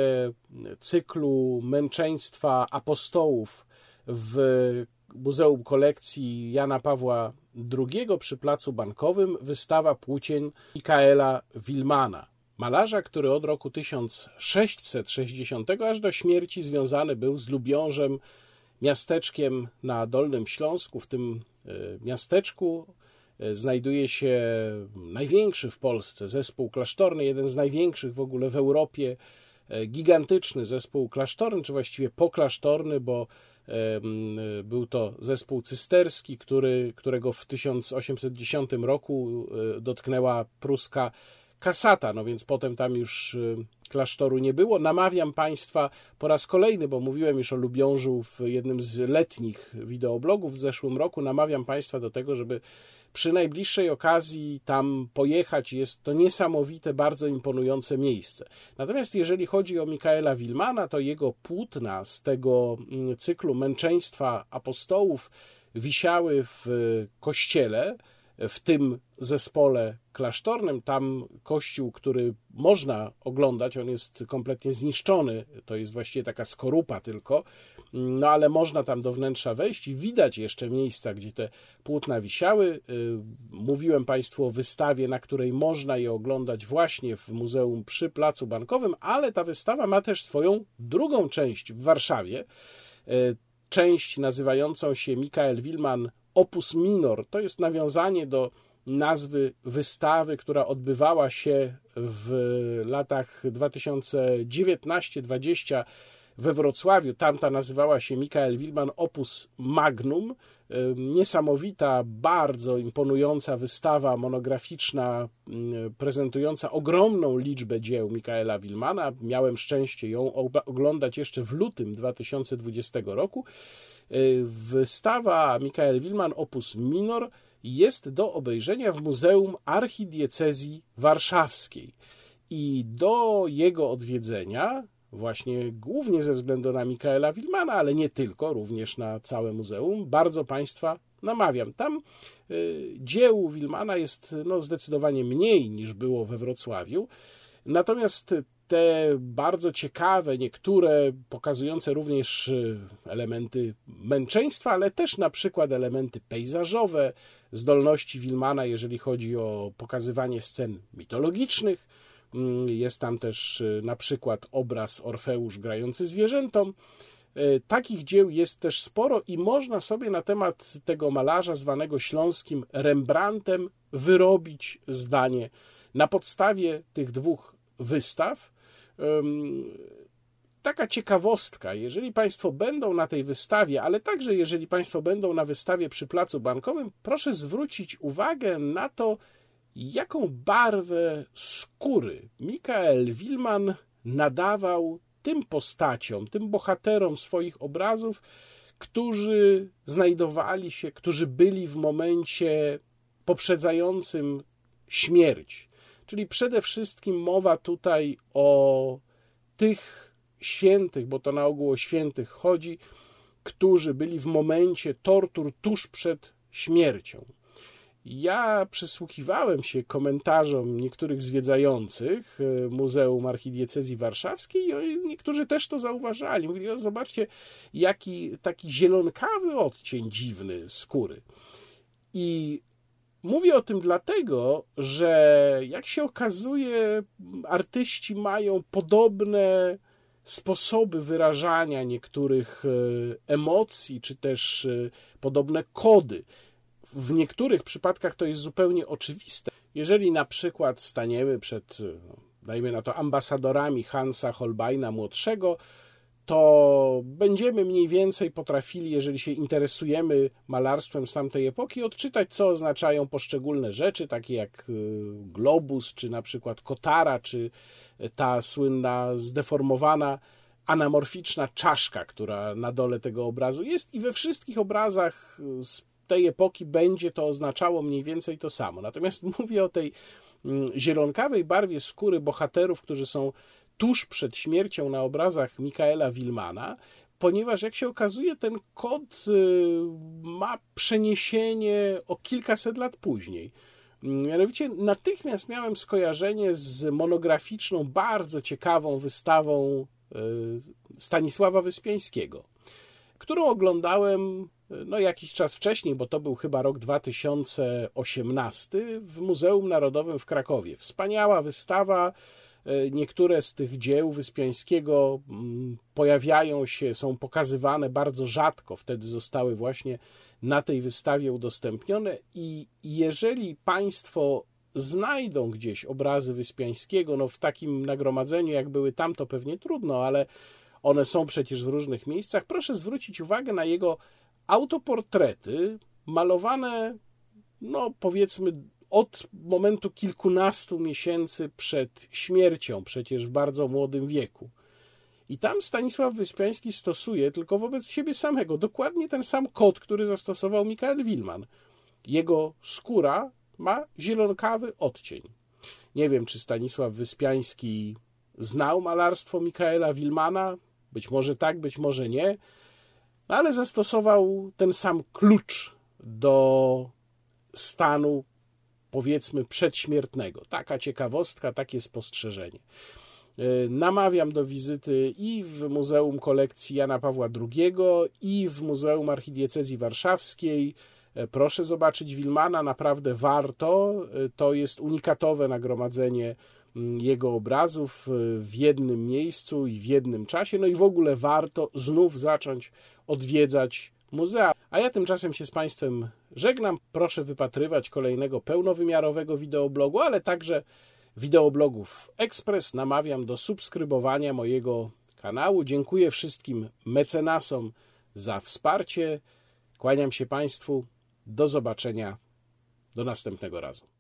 Speaker 1: cyklu męczeństwa apostołów w Muzeum Kolekcji Jana Pawła II przy Placu Bankowym wystawa płócień Mikaela Wilmana, malarza, który od roku 1660 aż do śmierci związany był z Lubiążem, miasteczkiem na Dolnym Śląsku. W tym e, miasteczku e, znajduje się największy w Polsce zespół klasztorny, jeden z największych w ogóle w Europie, e, gigantyczny zespół klasztorny, czy właściwie poklasztorny, bo był to zespół cysterski, który, którego w 1810 roku e, dotknęła pruska kasata, no więc potem tam już e, klasztoru nie było. Namawiam Państwa po raz kolejny, bo mówiłem już o Lubiążu w jednym z letnich wideoblogów w zeszłym roku, namawiam Państwa do tego, żeby przy najbliższej okazji tam pojechać. Jest to niesamowite, bardzo imponujące miejsce. Natomiast jeżeli chodzi o Mikaela Wilmana, to jego płótna z tego mm, cyklu męczeństwa apostołów wisiały w kościele w tym zespole klasztornym. Tam kościół, który można oglądać, on jest kompletnie zniszczony. To jest właściwie taka skorupa tylko, no ale można tam do wnętrza wejść i widać jeszcze miejsca, gdzie te płótna wisiały. Y, mówiłem Państwu o wystawie, na której można je oglądać właśnie w Muzeum przy Placu Bankowym, ale ta wystawa ma też swoją drugą część w Warszawie. Y, część nazywającą się Mikael Wilman Opus Minor. To jest nawiązanie do nazwy wystawy, która odbywała się w latach 2019-20 we Wrocławiu. Tamta nazywała się Mikael Wilman Opus Magnum. Niesamowita, bardzo imponująca wystawa monograficzna, prezentująca ogromną liczbę dzieł Mikaela Wilmana. Miałem szczęście ją oglądać jeszcze w lutym 2020 roku. Wystawa Mikael Wilman Opus Minor jest do obejrzenia w Muzeum Archidiecezji Warszawskiej. I do jego odwiedzenia, właśnie głównie ze względu na Mikaela Wilmana, ale nie tylko, również na całe muzeum, bardzo Państwa namawiam. Tam y, dzieł Wilmana jest no, zdecydowanie mniej niż było we Wrocławiu. Natomiast te bardzo ciekawe, niektóre pokazujące również y, elementy męczeństwa, ale też na przykład elementy pejzażowe, zdolności Wilmana, jeżeli chodzi o pokazywanie scen mitologicznych. Mm, jest tam też y, na przykład obraz Orfeusz grający zwierzętom. Y, takich dzieł jest też sporo i można sobie na temat tego malarza zwanego śląskim Rembrandtem wyrobić zdanie. Na podstawie tych dwóch wystaw taka ciekawostka, jeżeli Państwo będą na tej wystawie, ale także jeżeli Państwo będą na wystawie przy Placu Bankowym, proszę zwrócić uwagę na to, jaką barwę skóry Mikael Wilman nadawał tym postaciom, tym bohaterom swoich obrazów, którzy znajdowali się, którzy byli w momencie poprzedzającym śmierć. Czyli przede wszystkim mowa tutaj o tych świętych, bo to na ogół o świętych chodzi, którzy byli w momencie tortur tuż przed śmiercią. Ja przysłuchiwałem się komentarzom niektórych zwiedzających e, Muzeum Archidiecezji Warszawskiej i niektórzy też to zauważali. Mówili, o, zobaczcie, jaki taki zielonkawy odcień dziwny skóry. I Mówię o tym dlatego, że jak się okazuje, artyści mają podobne sposoby wyrażania niektórych e, emocji, czy też e, podobne kody. W niektórych przypadkach to jest zupełnie oczywiste. Jeżeli na przykład staniemy przed, e, dajmy na to, ambasadorami Hansa Holbeina młodszego, to będziemy mniej więcej potrafili, jeżeli się interesujemy malarstwem z tamtej epoki, odczytać, co oznaczają poszczególne rzeczy, takie jak globus, czy na przykład kotara, czy ta słynna zdeformowana anamorficzna czaszka, która na dole tego obrazu jest i we wszystkich obrazach z tej epoki będzie to oznaczało mniej więcej to samo. Natomiast mówię o tej mm, zielonkawej barwie skóry bohaterów, którzy są tuż przed śmiercią na obrazach Mikaela Wilmana, ponieważ jak się okazuje, ten kod y, ma przeniesienie o kilkaset lat później. Mianowicie natychmiast miałem skojarzenie z monograficzną, bardzo ciekawą wystawą y, Stanisława Wyspiańskiego, którą oglądałem no, jakiś czas wcześniej, bo to był chyba rok 2018 w Muzeum Narodowym w Krakowie. Wspaniała wystawa. Y, niektóre z tych dzieł Wyspiańskiego mm, pojawiają się, są pokazywane bardzo rzadko. Wtedy zostały właśnie na tej wystawie udostępnione i jeżeli Państwo znajdą gdzieś obrazy Wyspiańskiego, no w takim nagromadzeniu jak były tam, to pewnie trudno, ale one są przecież w różnych miejscach, proszę zwrócić uwagę na jego autoportrety malowane, no powiedzmy, od momentu kilkunastu miesięcy przed śmiercią, przecież w bardzo młodym wieku. I tam Stanisław Wyspiański stosuje tylko wobec siebie samego dokładnie ten sam kod, który zastosował Mikael Wilman. Jego skóra ma zielonkawy odcień. Nie wiem, czy Stanisław Wyspiański znał malarstwo Mikaela Wilmana. Być może tak, być może nie. No ale zastosował ten sam klucz do stanu, powiedzmy, przedśmiertnego. Taka ciekawostka, takie spostrzeżenie. E, namawiam do wizyty i w Muzeum Kolekcji Jana Pawła II, i w Muzeum Archidiecezji Warszawskiej. E, Proszę zobaczyć Wilmana, naprawdę warto. E, To jest unikatowe nagromadzenie mm, jego obrazów w jednym miejscu i w jednym czasie. No i w ogóle warto znów zacząć odwiedzać muzea. A ja tymczasem się z Państwem żegnam. Proszę wypatrywać kolejnego pełnowymiarowego wideoblogu, ale także wideoblogów Express. Namawiam do subskrybowania mojego kanału. Dziękuję wszystkim mecenasom za wsparcie. Kłaniam się Państwu. Do zobaczenia. Do następnego razu.